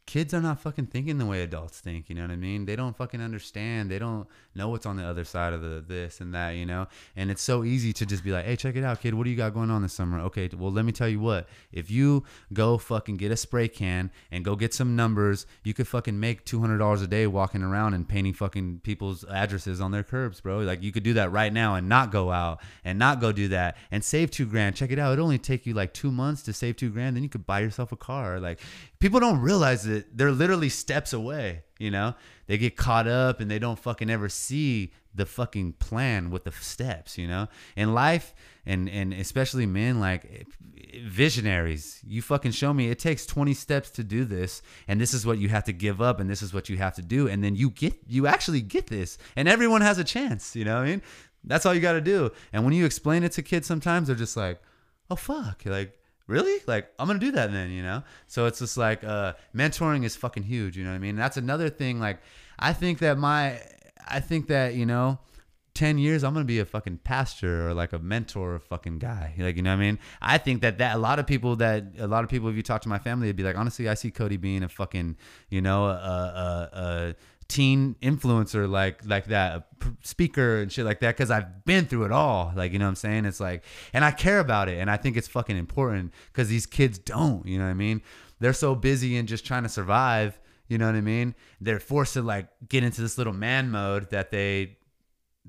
kids are not fucking thinking the way adults think you know what i mean? They don't fucking understand. They don't know what's on the other side of the this and that you know? And it's so easy to just be like hey check it out kid. What do you got going on this summer? Okay well let me tell you what. If you go fucking get a spray can and go get some numbers you could fucking make $200 a day walking around and painting fucking people's addresses on their curbs bro. Like you could do that right now and not go out and not go do that and save two grand. Check it out. It only take you like two months to save two grand. Then you could buy yourself a car. Like people don't realize that they're literally steps away you know? They get caught up and they don't fucking ever see the fucking plan with the steps you know? In life and and especially men like eh, visionaries you fucking show me it takes 20 steps to do this and this is what you have to give up and this is what you have to do and then you get you actually get this and everyone has a chance you know what i mean? That's all you got to do and when you explain it to kids sometimes they're just like oh fuck like really? Like i'm gonna do that then you know? So it's just like uh mentoring is fucking huge you know what i mean? That's another thing like i think that my i think that you know 10 years i'm gonna be a fucking pastor or like a mentor fucking guy. Like you know what i mean? I think that that a lot of people that a lot of people if you talk to my family they'd be like honestly i see cody being a fucking you know a, a, a teen influencer like like that speaker and shit like that because i've been through it all like you know what i'm saying? It's like and i care about it and i think it's fucking important because these kids don't you know what i mean? They're so busy and just trying to survive you know what i mean? They're forced to like get into this little man mode that they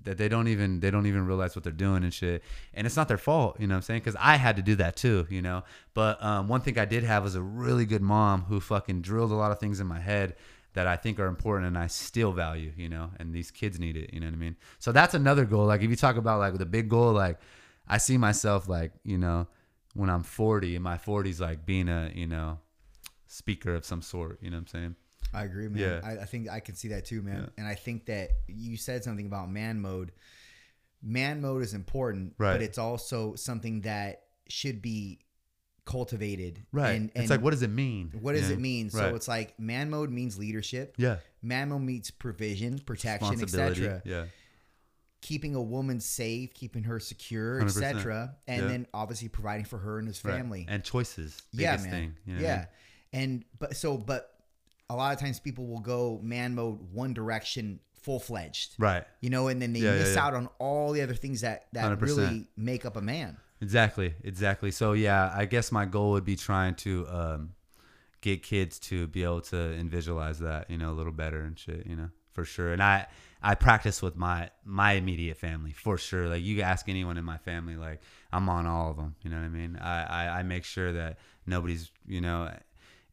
that they don't even they don't even realize what they're doing and shit. And it's not their fault you know what i'm saying? Because i had to do that too you know? But um, one thing i did have was a really good mom who fucking drilled a lot of things in my head that I think are important and I still value, you know, and these kids need it, you know what I mean? So that's another goal. Like if you talk about like the big goal, like I see myself like, you know, when I'm 40 in my 40s, like being a, you know, speaker of some sort, you know what I'm saying? I agree, man. Yeah. I, I think I can see that too, man. Yeah. And I think that you said something about man mode. Man mode is important, Right. but it's also something that should be cultivated. Right. And, it's like, what does it mean? what does You it mean? So Right. it's like man mode means leadership. yeah. Man mode means provision, protection, etc. Yeah. Keeping a woman safe, keeping her secure, etc. And Yeah. then obviously providing for her and his Right. family. And choices. yeah, man. thing. You know I yeah. mean? And but so but a lot of times people will go man mode one direction full fledged. Right. You know, and then they Yeah, yeah, miss yeah. out on all the other things that that 100%. really make up a man. Exactly, exactly. So yeah, I guess my goal would be trying to um, get kids to be able to and visualize that, you know, a little better and shit, you know, for sure. And I I practice with my my immediate family for sure. Like you ask anyone in my family, like I'm on all of them. You know what I mean? I I, I make sure that nobody's, you know,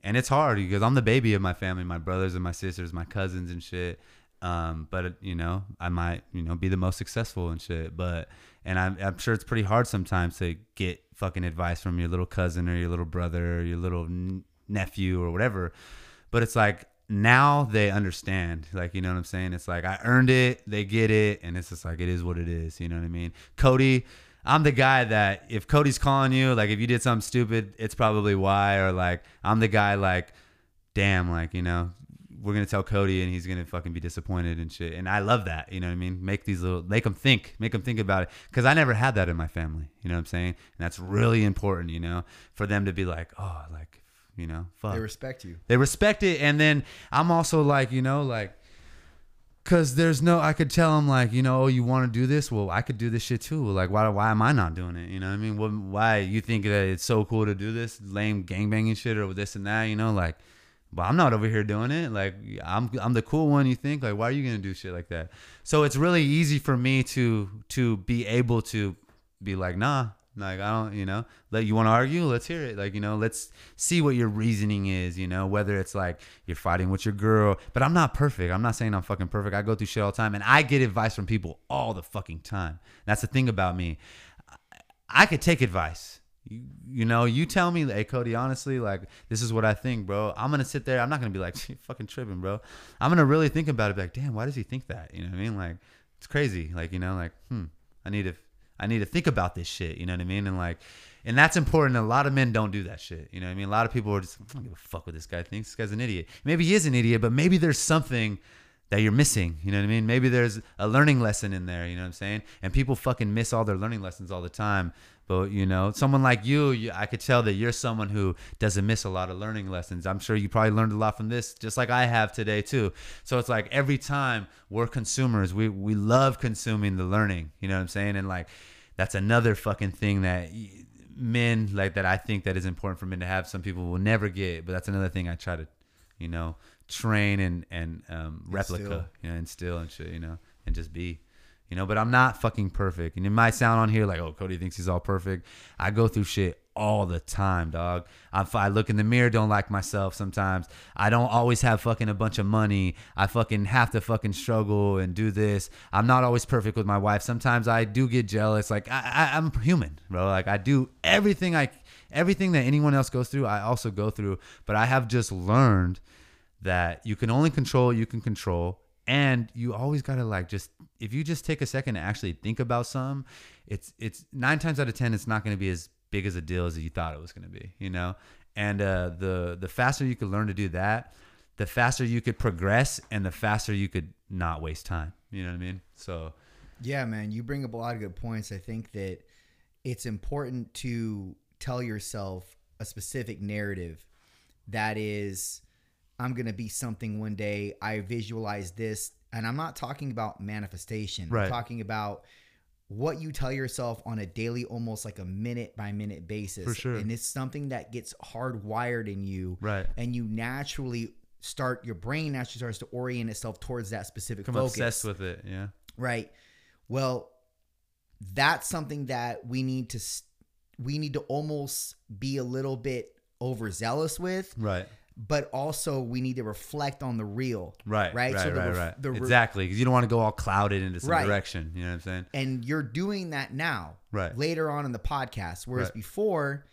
and it's hard because I'm the baby of my family, my brothers and my sisters, my cousins and shit. Um, but you know, I might, you know, be the most successful and shit. But and I'm, I'm sure it's pretty hard sometimes to get fucking advice from your little cousin or your little brother or your little n- nephew or whatever. But it's like now they understand. Like you know what I'm saying? It's like I earned it, they get it, and it's just like it is what it is. You know what I mean? Cody. I'm the guy that if Cody's calling you, like if you did something stupid, it's probably why, or like I'm the guy like, damn, like you know, we're gonna tell Cody and he's gonna fucking be disappointed and shit. And I love that, you know what I mean? Make these little, make them think, make them think about it, because I never had that in my family. You know what I'm saying? And that's really important, you know, for them to be like, oh, like, you know, fuck. They respect you. They respect it, and then I'm also like, you know, like, cause there's no, I could tell them like, you know, oh, you want to do this? Well, I could do this shit too. Like, why, why am I not doing it? You know what I mean? What, why you think that it's so cool to do this lame gangbanging shit or this and that? You know, like, but I'm not over here doing it. Like, I'm, I'm the cool one. You think like, why are you gonna do shit like that? So it's really easy for me to, to be able to be like, nah, like I don't, you know, let you want to argue, let's hear it. Like, you know, let's see what your reasoning is, you know, whether it's like you're fighting with your girl, but I'm not perfect. I'm not saying I'm fucking perfect. I go through shit all the time and I get advice from people all the fucking time. That's the thing about me. I could take advice. You, you know, you tell me, hey Cody, honestly, like this is what I think, bro. I'm gonna sit there. I'm not gonna be like, fucking tripping, bro. I'm gonna really think about it. Like, damn, why does he think that? You know what I mean? Like, it's crazy. Like, you know, like, hmm, I need to, I need to think about this shit. You know what I mean? And like, and that's important. A lot of men don't do that shit. You know what I mean? A lot of people are just, I don't give a fuck what this guy thinks. This guy's an idiot. Maybe he is an idiot, but maybe there's something that you're missing. You know what I mean? Maybe there's a learning lesson in there. You know what I'm saying? And people fucking miss all their learning lessons all the time. But you know, someone like you, you, I could tell that you're someone who doesn't miss a lot of learning lessons. I'm sure you probably learned a lot from this, just like I have today too. So it's like every time we're consumers, we we love consuming the learning. You know what I'm saying? And like that's another fucking thing that men like that I think that is important for men to have. Some people will never get, but that's another thing I try to, you know, train and and um, replica, you know, instill and shit, you know, and just be, you know. But I'm not fucking perfect, and it might sound on here like, oh, Cody thinks he's all perfect. I go through shit all the time, dog. I, I look in the mirror, don't like myself sometimes. I don't always have fucking a bunch of money. I fucking have to fucking struggle and do this. I'm not always perfect with my wife. Sometimes I do get jealous. Like I, I, I'm human, bro. Like I do everything I, everything that anyone else goes through, I also go through. But I have just learned that you can only control you can control and you always gotta like just if you just take a second to actually think about some it's it's nine times out of ten it's not gonna be as big as a deal as you thought it was gonna be you know and uh, the the faster you could learn to do that the faster you could progress and the faster you could not waste time you know what i mean so Yeah, man, you bring up a lot of good points. I think that it's important to tell yourself a specific narrative that is I'm going to be something one day. I visualize this and I'm not talking about manifestation. Right. I'm talking about what you tell yourself on a daily almost like a minute by minute basis. For sure. And it's something that gets hardwired in you right and you naturally start your brain naturally starts to orient itself towards that specific i'm focus. obsessed with it yeah Right. Well, that's something that we need to we need to almost be a little bit overzealous with, right but also we need to reflect on the real. right Right? right So right, ref- right. the re- exactly because you don't want to go all clouded into some Right. direction you know what i'm saying And you're doing that now. Right. Later on in the podcast, whereas Right. before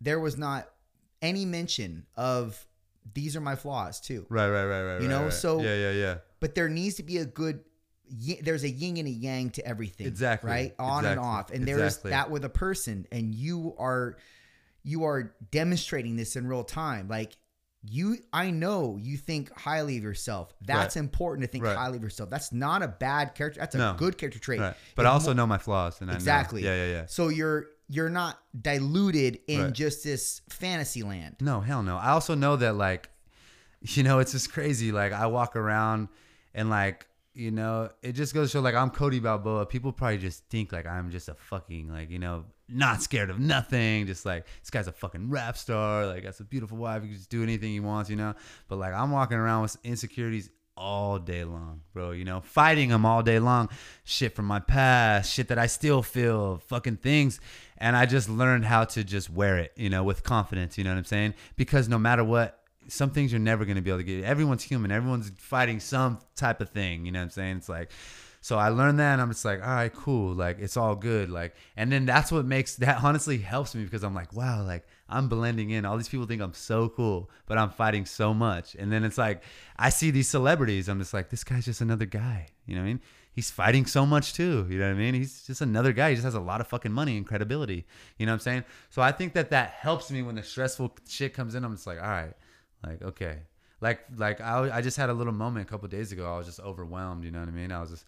there was not any mention of these are my flaws too. right right right right You know, right. so- yeah yeah yeah but there needs to be a good there's a yin and a yang to everything Exactly. right on and off and there's Exactly. that with a person and you are you are demonstrating this in real time like you i know you think highly of yourself that's Right. important to think Right. highly of yourself that's not a bad character that's a No. good character trait right but i also mo- know my flaws and exactly I know. yeah yeah yeah so you're you're not diluted in just this fantasy land No, hell no. I also know that like, you know, it's just crazy. Like I walk around and like, you know, it just goes to show like I'm Cody Balboa. People probably just think like I'm just a fucking like, you know, not scared of nothing. Just like this guy's a fucking rap star. Like has a beautiful wife. He can just do anything he wants, you know. But like I'm walking around with insecurities all day long, bro. You know, fighting them all day long. Shit from my past, shit that I still feel, fucking things. And I just learned how to just wear it, you know, with confidence. You know what I'm saying? Because no matter what, some things you're never gonna be able to get. Everyone's human. Everyone's fighting some type of thing. You know what I'm saying? It's like. So I learned that and I'm just like, all right, cool. Like it's all good. Like, and then that's what makes that honestly helps me because I'm like, wow, like I'm blending in. All these people think I'm so cool, but I'm fighting so much. And then it's like, I see these celebrities. I'm just like, this guy's just another guy. You know what I mean? He's fighting so much too. You know what I mean? He's just another guy. He just has a lot of fucking money and credibility. You know what I'm saying? So I think that that helps me when the stressful shit comes in. I'm just like, all right, like, okay. Like, like I, I just had a little moment a couple days ago. I was just overwhelmed. You know what I mean? I was just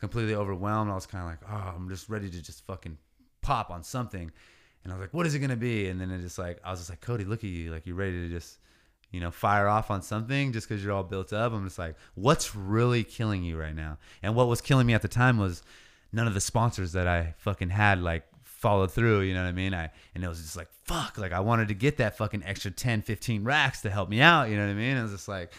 completely overwhelmed. I was kind of like, oh, I'm just ready to just fucking pop on something. And I was like, what is it gonna be? And then it just like, I was just like, Cody, look at you, like you're ready to just, you know, fire off on something just because you're all built up. I'm just like, what's really killing you right now? And what was killing me at the time was none of the sponsors that I fucking had like followed through. You know what I mean? I and it was just like, fuck, like I wanted to get that fucking extra 10, 15 racks to help me out. You know what I mean? I was just like.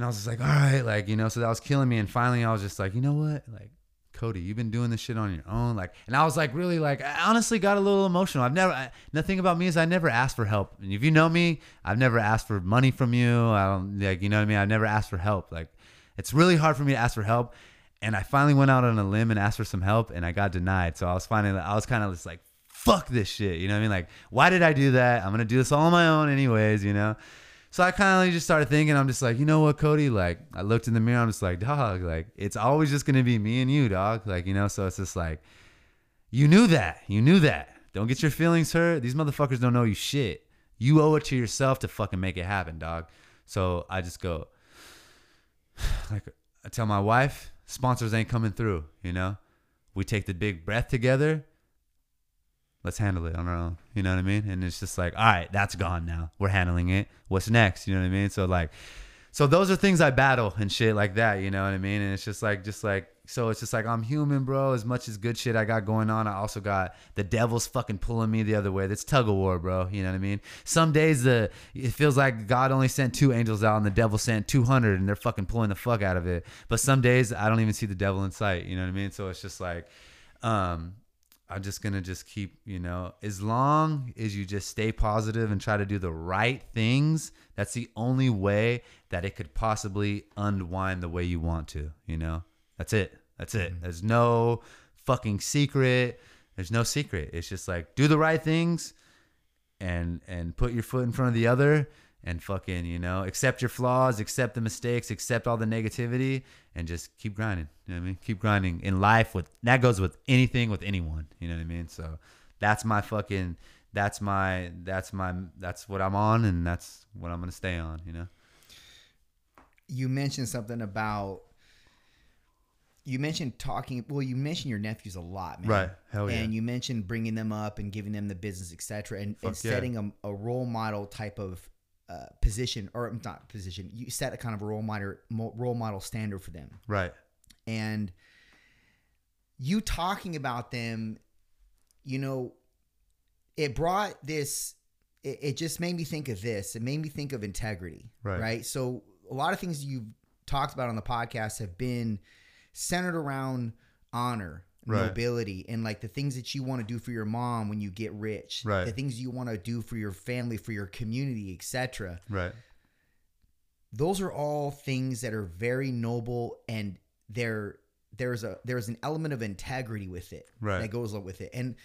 And I was just like, all right, like, you know, so that was killing me. And finally, I was just like, you know what? Like, Cody, you've been doing this shit on your own. Like, and I was like, really, like, I honestly got a little emotional. I've never, I, nothing about me is I never asked for help. And if you know me, I've never asked for money from you. I don't, like, you know what I mean? I've never asked for help. Like, it's really hard for me to ask for help. And I finally went out on a limb and asked for some help and I got denied. So I was finally, I was kind of just like, fuck this shit. You know what I mean? Like, why did I do that? I'm going to do this all on my own, anyways, you know? So I kind of just started thinking, I'm just like, you know what, Cody? Like, I looked in the mirror, I'm just like, dog, like, it's always just gonna be me and you, dog. Like, you know, so it's just like, you knew that. You knew that. Don't get your feelings hurt. These motherfuckers don't know you shit. You owe it to yourself to fucking make it happen, dog. So I just go, like I tell my wife, sponsors ain't coming through, you know? We take the big breath together. Let's handle it on our own. You know what I mean? And it's just like, all right, that's gone now. We're handling it. What's next? You know what I mean? So like so those are things I battle and shit like that, you know what I mean? And it's just like just like so it's just like I'm human, bro. As much as good shit I got going on, I also got the devil's fucking pulling me the other way. That's tug of war, bro. You know what I mean? Some days the it feels like God only sent two angels out and the devil sent 200 and they're fucking pulling the fuck out of it. But some days I don't even see the devil in sight. You know what I mean? So it's just like, um, I'm just gonna just keep, you know, as long as you just stay positive and try to do the right things, that's the only way that it could possibly unwind the way you want to, you know? That's it. That's it. Mm-hmm. There's no fucking secret. There's no secret. It's just like do the right things and and put your foot in front of the other and fucking, you know, accept your flaws, accept the mistakes, accept all the negativity and just keep grinding. You know what I mean? Keep grinding in life with that goes with anything with anyone, you know what I mean? So that's my fucking that's my that's my that's what I'm on and that's what I'm going to stay on, you know? You mentioned something about you mentioned talking well you mentioned your nephews a lot man Right. Hell yeah. and you mentioned bringing them up and giving them the business etc and, and yeah. setting a, a role model type of uh, position or not position you set a kind of a role model role model standard for them Right. and you talking about them you know it brought this it, it just made me think of this it made me think of integrity Right. right so a lot of things you've talked about on the podcast have been centered around honor Right. nobility and like the things that you want to do for your mom when you get rich Right. the things you want to do for your family for your community etc Right. those are all things that are very noble and there there's a there's an element of integrity with it Right. that goes along with it and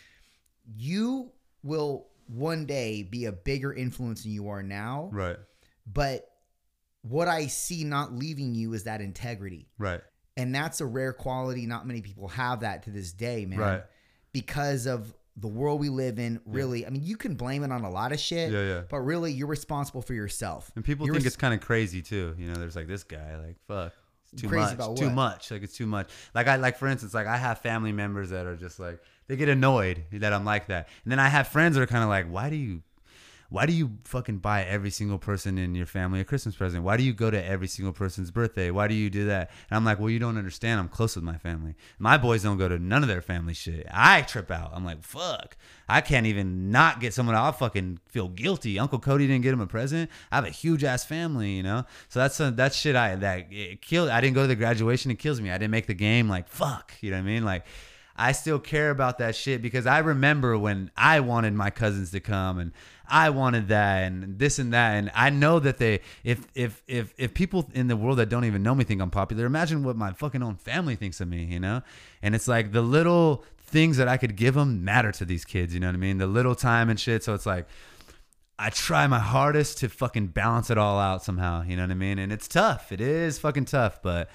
you will one day be a bigger influence than you are now Right. but what i see not leaving you is that integrity Right. And that's a rare quality not many people have that to this day man Right. because of the world we live in really i mean you can blame it on a lot of shit Yeah, yeah. but really you're responsible for yourself And people You're think res- it's kind of crazy too. You know, there's like this guy, like fuck, it's too Crazy much, too much. Like it's too much. Like I like for instance, like I have family members that are just like they get annoyed that I'm like that, and then I have friends that are kind of like, why do you, why do you fucking buy every single person in your family a Christmas present? Why do you go to every single person's birthday? Why do you do that? And I'm like, well, you don't understand. I'm close with my family. My boys don't go to none of their family shit. I trip out. I'm like, fuck. I can't even not get someone. I'll fucking feel guilty. Uncle Cody didn't get him a present. I have a huge ass family, you know. So that's uh, that shit. I that it killed. I didn't go to the graduation. It kills me. I didn't make the game. Like fuck. You know what I mean? Like. I still care about that shit because I remember when I wanted my cousins to come and I wanted that and this and that and I know that they if if if if people in the world that don't even know me think I'm popular, imagine what my fucking own family thinks of me, you know? And it's like the little things that I could give them matter to these kids, you know what I mean? The little time and shit. So it's like I try my hardest to fucking balance it all out somehow, you know what I mean? And it's tough. It is fucking tough, but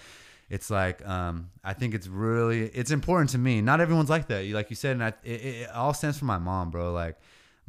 it's like um, I think it's really it's important to me. Not everyone's like that. You like you said, and I, it, it all stems from my mom, bro. Like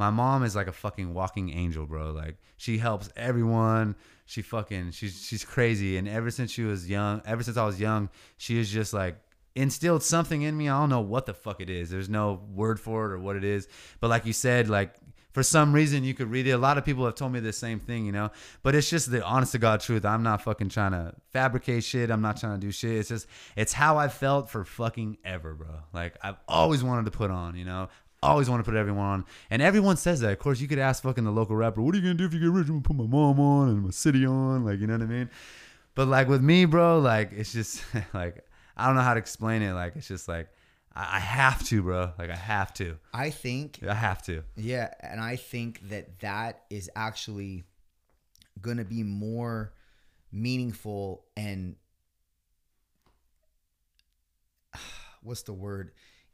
my mom is like a fucking walking angel, bro. Like she helps everyone. She fucking she's she's crazy. And ever since she was young, ever since I was young, she is just like instilled something in me. I don't know what the fuck it is. There's no word for it or what it is. But like you said, like for some reason you could read it. A lot of people have told me the same thing, you know. But it's just the honest to God truth. I'm not fucking trying to fabricate shit. I'm not trying to do shit. It's just it's how I felt for fucking ever, bro. Like I've always wanted to put on, you know. Always want to put everyone on, and everyone says that. Of course, you could ask fucking the local rapper, "What are you gonna do if you get rich? I'm gonna put my mom on and my city on." Like, you know what I mean? But like with me, bro, like it's just like I don't know how to explain it. Like it's just like I I have to, bro. Like I have to. I think I have to. Yeah, and I think that that is actually going to be more meaningful and what's the word?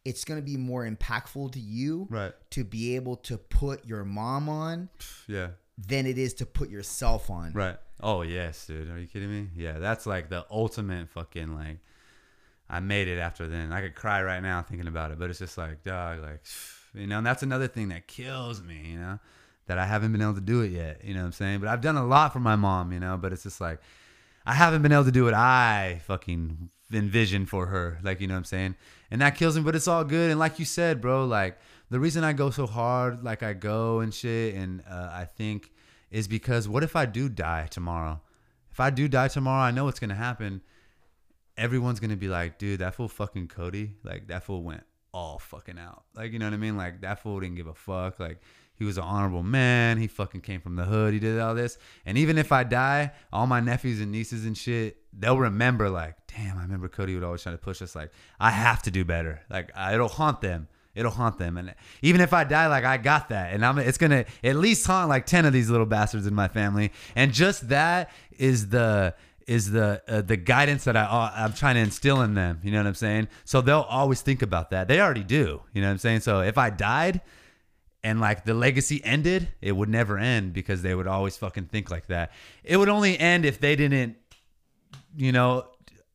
It's going to be more impactful to you Right. to be able to put your mom on Yeah. than it is to put yourself on. Right. Oh yes, dude. Are you kidding me? Yeah, that's like the ultimate fucking like. I made it after then. I could cry right now thinking about it, but it's just like, dog, like, you know. And that's another thing that kills me, you know, that I haven't been able to do it yet. You know what I'm saying? But I've done a lot for my mom, you know. But it's just like, I haven't been able to do what I fucking envisioned for her. Like, you know what I'm saying? And that kills me, but it's all good. And like you said, bro, like the reason I go so hard, like I go and shit, and uh, I think is because what if I do die tomorrow? If I do die tomorrow, I know what's gonna happen. Everyone's gonna be like, dude, that fool fucking Cody, like that fool went all fucking out. Like, you know what I mean? Like that fool didn't give a fuck. Like he was an honorable man. He fucking came from the hood. He did all this. And even if I die, all my nephews and nieces and shit, they'll remember like, damn, I remember Cody would always try to push us. Like, I have to do better. Like, I, it'll haunt them. It'll haunt them. And even if I die, like I got that. And I'm it's gonna at least haunt like 10 of these little bastards in my family. And just that is the is the uh, the guidance that I uh, I'm trying to instill in them. You know what I'm saying? So they'll always think about that. They already do. You know what I'm saying? So if I died and like the legacy ended, it would never end because they would always fucking think like that. It would only end if they didn't, you know,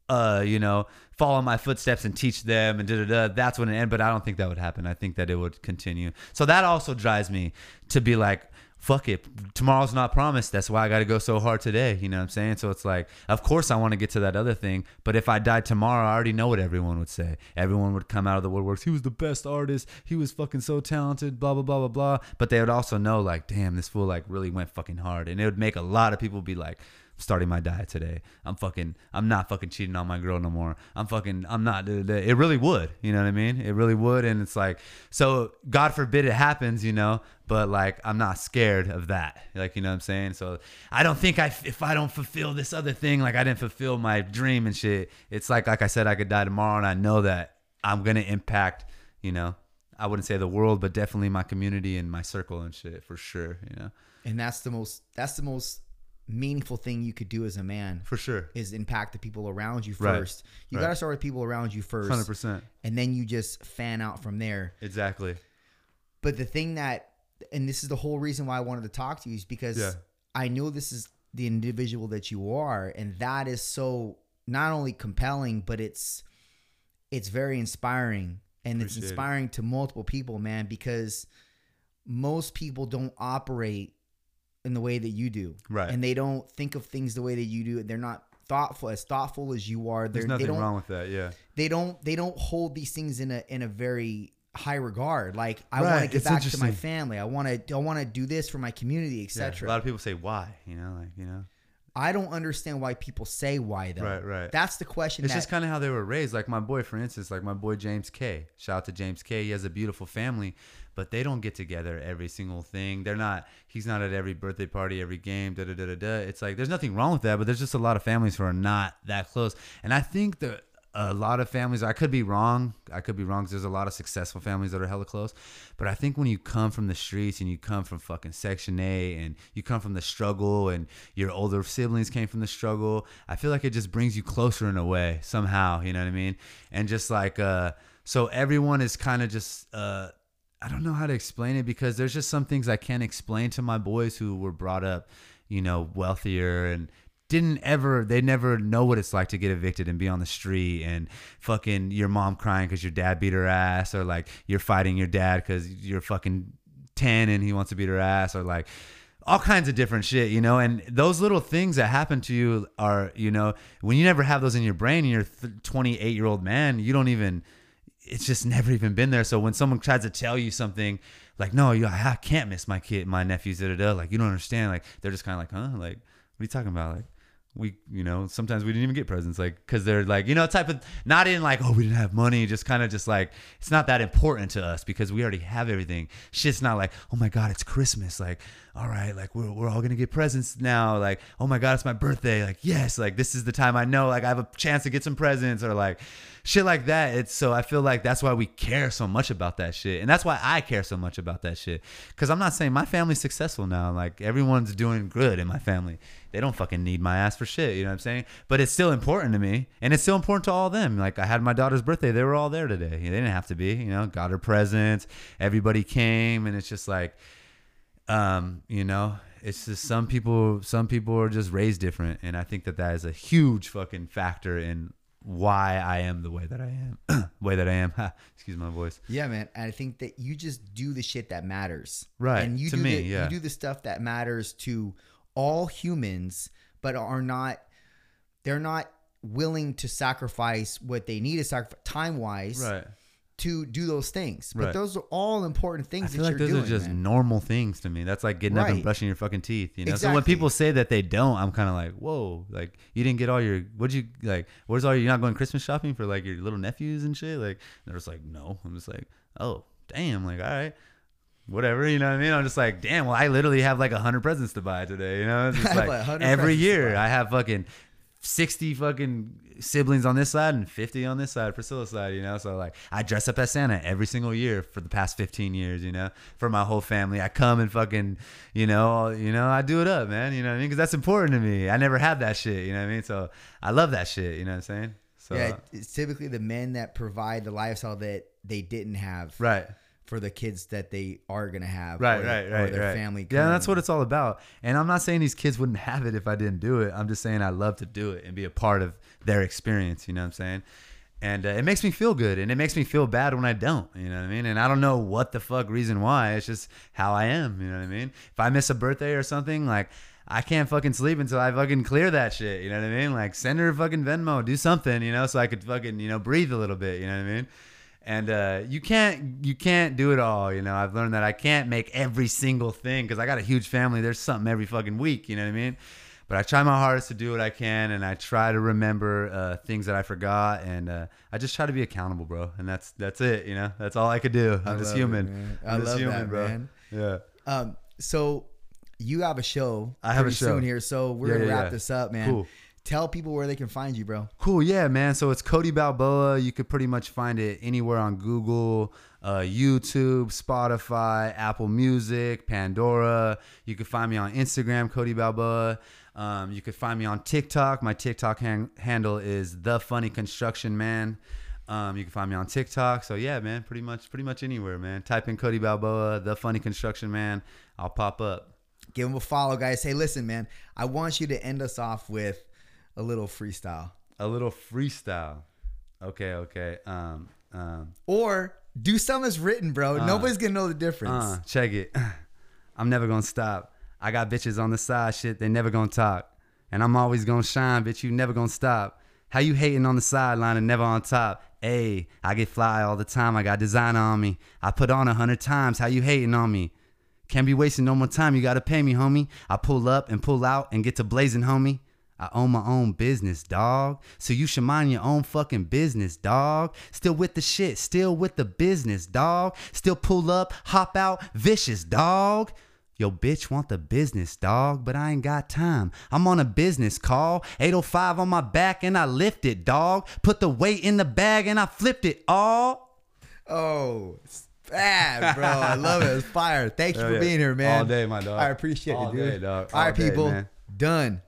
uh, you know, follow my footsteps and teach them and da da da. That's when it end. But I don't think that would happen. I think that it would continue. So that also drives me to be like, fuck it. Tomorrow's not promised. That's why I got to go so hard today. You know what I'm saying? So it's like, of course I want to get to that other thing. But if I died tomorrow, I already know what everyone would say. Everyone would come out of the woodworks. He was the best artist. He was fucking so talented, blah, blah, blah, blah, blah. But they would also know, like, damn, this fool, like, really went fucking hard. And it would make a lot of people be like, starting my diet today. I'm fucking, I'm not fucking cheating on my girl no more. I'm fucking, I'm not. It really would, you know what I mean? It really would. And it's like, so God forbid it happens, you know, but like, I'm not scared of that. Like, you know what I'm saying? So I don't think I, if I don't fulfill this other thing, like I didn't fulfill my dream and shit, it's like, like I said, I could die tomorrow and I know that I'm to impact, you know, I wouldn't say the world, but definitely my community and my circle and shit for sure, you know? And that's the most, that's the most, meaningful thing you could do as a man for sure is impact the people around you Right. first. You Right. got to start with people around you first, 100% and then you just fan out from there. exactly But the thing that, and this is the whole reason why I wanted to talk to you, is because Yeah. I know this is the individual that you are, and that is so not only compelling, but it's it's very inspiring, and it's Appreciate it. inspiring to multiple people, man, because most people don't operate in the way that you do, Right. And they don't think of things the way that you do. They're not thoughtful as thoughtful as you are. there's They're, they nothing wrong with that yeah they don't they don't hold these things in a in a very high regard. Like I Right, want to get it's back to my family. I want to I want to do this for my community, Yeah, etc. a lot of people say why you know like you know I don't understand why people say why though. Right, right. That's the question. It's that, just kind of how they were raised. Like my boy, for instance, like my boy James K. Shout out to James K. He has a beautiful family, but they don't get together every single thing. They're not. He's not at every birthday party, every game. Da da da da da. It's like there's nothing wrong with that, but there's just a lot of families who are not that close. And I think that a lot of families. I could be wrong. I could be wrong. there's a lot of successful families that are hella close. But I think when you come from the streets and you come from fucking Section A and you come from the struggle and your older siblings came from the struggle, I feel like it just brings you closer in a way somehow. You know what I mean? And just like uh, so everyone is kind of just uh. I don't know how to explain it because there's just some things I can't explain to my boys who were brought up, you know, wealthier and didn't ever they never know what it's like to get evicted and be on the street and fucking your mom crying because your dad beat her ass or like you're fighting your dad because you're fucking 10 and he wants to beat her ass or like all kinds of different shit, you know, and those little things that happen to you are, you know, when you never have those in your brain, you're a 28 year old man, you don't even, it's just never even been there. So when someone tries to tell you something like, no, you, I can't miss my kid, my nephews, da da da, like, you don't understand. Like, they're just kind of like, huh? Like, what are you talking about? Like, we, you know, sometimes we didn't even get presents, like, cause they're like, you know, type of, not in like, oh, we didn't have money, just kind of just like, it's not that important to us because we already have everything. Shit's not like, oh my God, it's Christmas. Like, all right, like, we're, we're all gonna get presents now. Like, oh my God, it's my birthday. Like, yes, like, this is the time I know, like, I have a chance to get some presents or like, shit like that. It's so I feel like that's why we care so much about that shit. And that's why I care so much about that shit. Cause I'm not saying my family's successful now. Like everyone's doing good in my family. They don't fucking need my ass for shit. You know what I'm saying? But it's still important to me. And it's still important to all them. Like I had my daughter's birthday. They were all there today. They didn't have to be, you know, got her presents. Everybody came and it's just like, um, you know, it's just some people, some people are just raised different. And I think that that is a huge fucking factor in why I am the way that I am, way that I am. Excuse my voice. Yeah, man. And I think that you just do the shit that matters. Right, And you to do me, the, yeah. you do the stuff that matters to all humans, but are not they're not willing to sacrifice what they need to sacrifice time wise Right. To do those things. But Right. those are all important I things feel that like those doing. are just man. normal things to me. That's like getting up and brushing your fucking teeth. You know. So when people say that they don't, I'm kind of like, whoa, like you didn't get all your. What'd you like? Where's all your? You're not going Christmas shopping for like your little nephews and shit. Like they're just like, no. I'm just like, oh, damn. Like all right. Whatever, you know what I mean? I'm just like, damn, well, I literally have like a hundred presents to buy today, you know? It's just I have like every year. I have fucking 60 fucking siblings on this side and 50 on this side, Priscilla's side, you know? So, like, I dress up as Santa every single year for the past 15 years, you know, for my whole family. I come and fucking, you know, you know, I do it up, man, you know what I mean? Because that's important to me. I never had that shit, you know what I mean? So, I love that shit, you know what I'm saying? So, yeah, it's typically the men that provide the lifestyle that they didn't have right. For the kids that they are gonna have. Right, or, right, or right, their right. family. Yeah, that's what it's all about. And I'm not saying these kids wouldn't have it if I didn't do it. I'm just saying I love to do it and be a part of their experience. You know what I'm saying? And uh, it makes me feel good, and it makes me feel bad when I don't. You know what I mean? And I don't know what the fuck reason why. It's just how I am. You know what I mean? If I miss a birthday or something, like I can't fucking sleep until I fucking clear that shit. You know what I mean? Like send her a fucking Venmo, do something. You know, so I could fucking you know breathe a little bit. You know what I mean? And uh, you can't you can't do it all you know i've learned that i can't make every single thing because i got a huge family there's something every fucking week you know what i mean but i try my hardest to do what i can and i try to remember uh, things that i forgot and uh, i just try to be accountable bro and that's that's it you know that's all i could do i'm just it, human. I'm just love human, that, bro man. yeah Um, so you have a show. I have a show. soon here. So we're Yeah, gonna yeah, wrap yeah. this up, man. Cool. Tell people where they can find you, bro. Cool, yeah, man. So it's Cody Balboa. You could pretty much find it anywhere on Google, uh, YouTube, Spotify, Apple Music, Pandora. You could find me on Instagram, Cody Balboa. Um, you could find me on TikTok. My TikTok han- handle is the Funny Construction Man. Um, you can find me on TikTok. So yeah, man, pretty much, pretty much anywhere, man. Type in Cody Balboa, the Funny Construction Man. I'll pop up. Give them a follow, guys. Hey, listen, man. I want you to end us off with a little freestyle, A little freestyle. Okay, okay. Um, um, or do something that's written, bro. Nobody's gonna know the difference. Uh, check it. I'm never gonna stop. I got bitches on the side, shit, they never gonna talk. And I'm always gonna shine, bitch, you never gonna stop. How you hating on the sideline and never on top? Ayy, I get fly all the time, I got designer on me. I put on a hundred times, how you hating on me? Can't be wasting no more time, you gotta pay me, homie. I pull up and pull out and get to blazing, homie. I own my own business, dog. So you should mind your own fucking business, dog. Still with the shit, still with the business, dog. Still pull up, hop out, vicious, dog. Yo, bitch want the business, dog, but I ain't got time. I'm on a business call. 805 on my back and I lift it, dog. Put the weight in the bag and I flipped it all. Oh, it's bad, bro. I love it. It's fire. Thank you Hell for yeah. being here, man. All day, my dog. I appreciate All it, dude. day, dog. All All right, day, people. man. Done.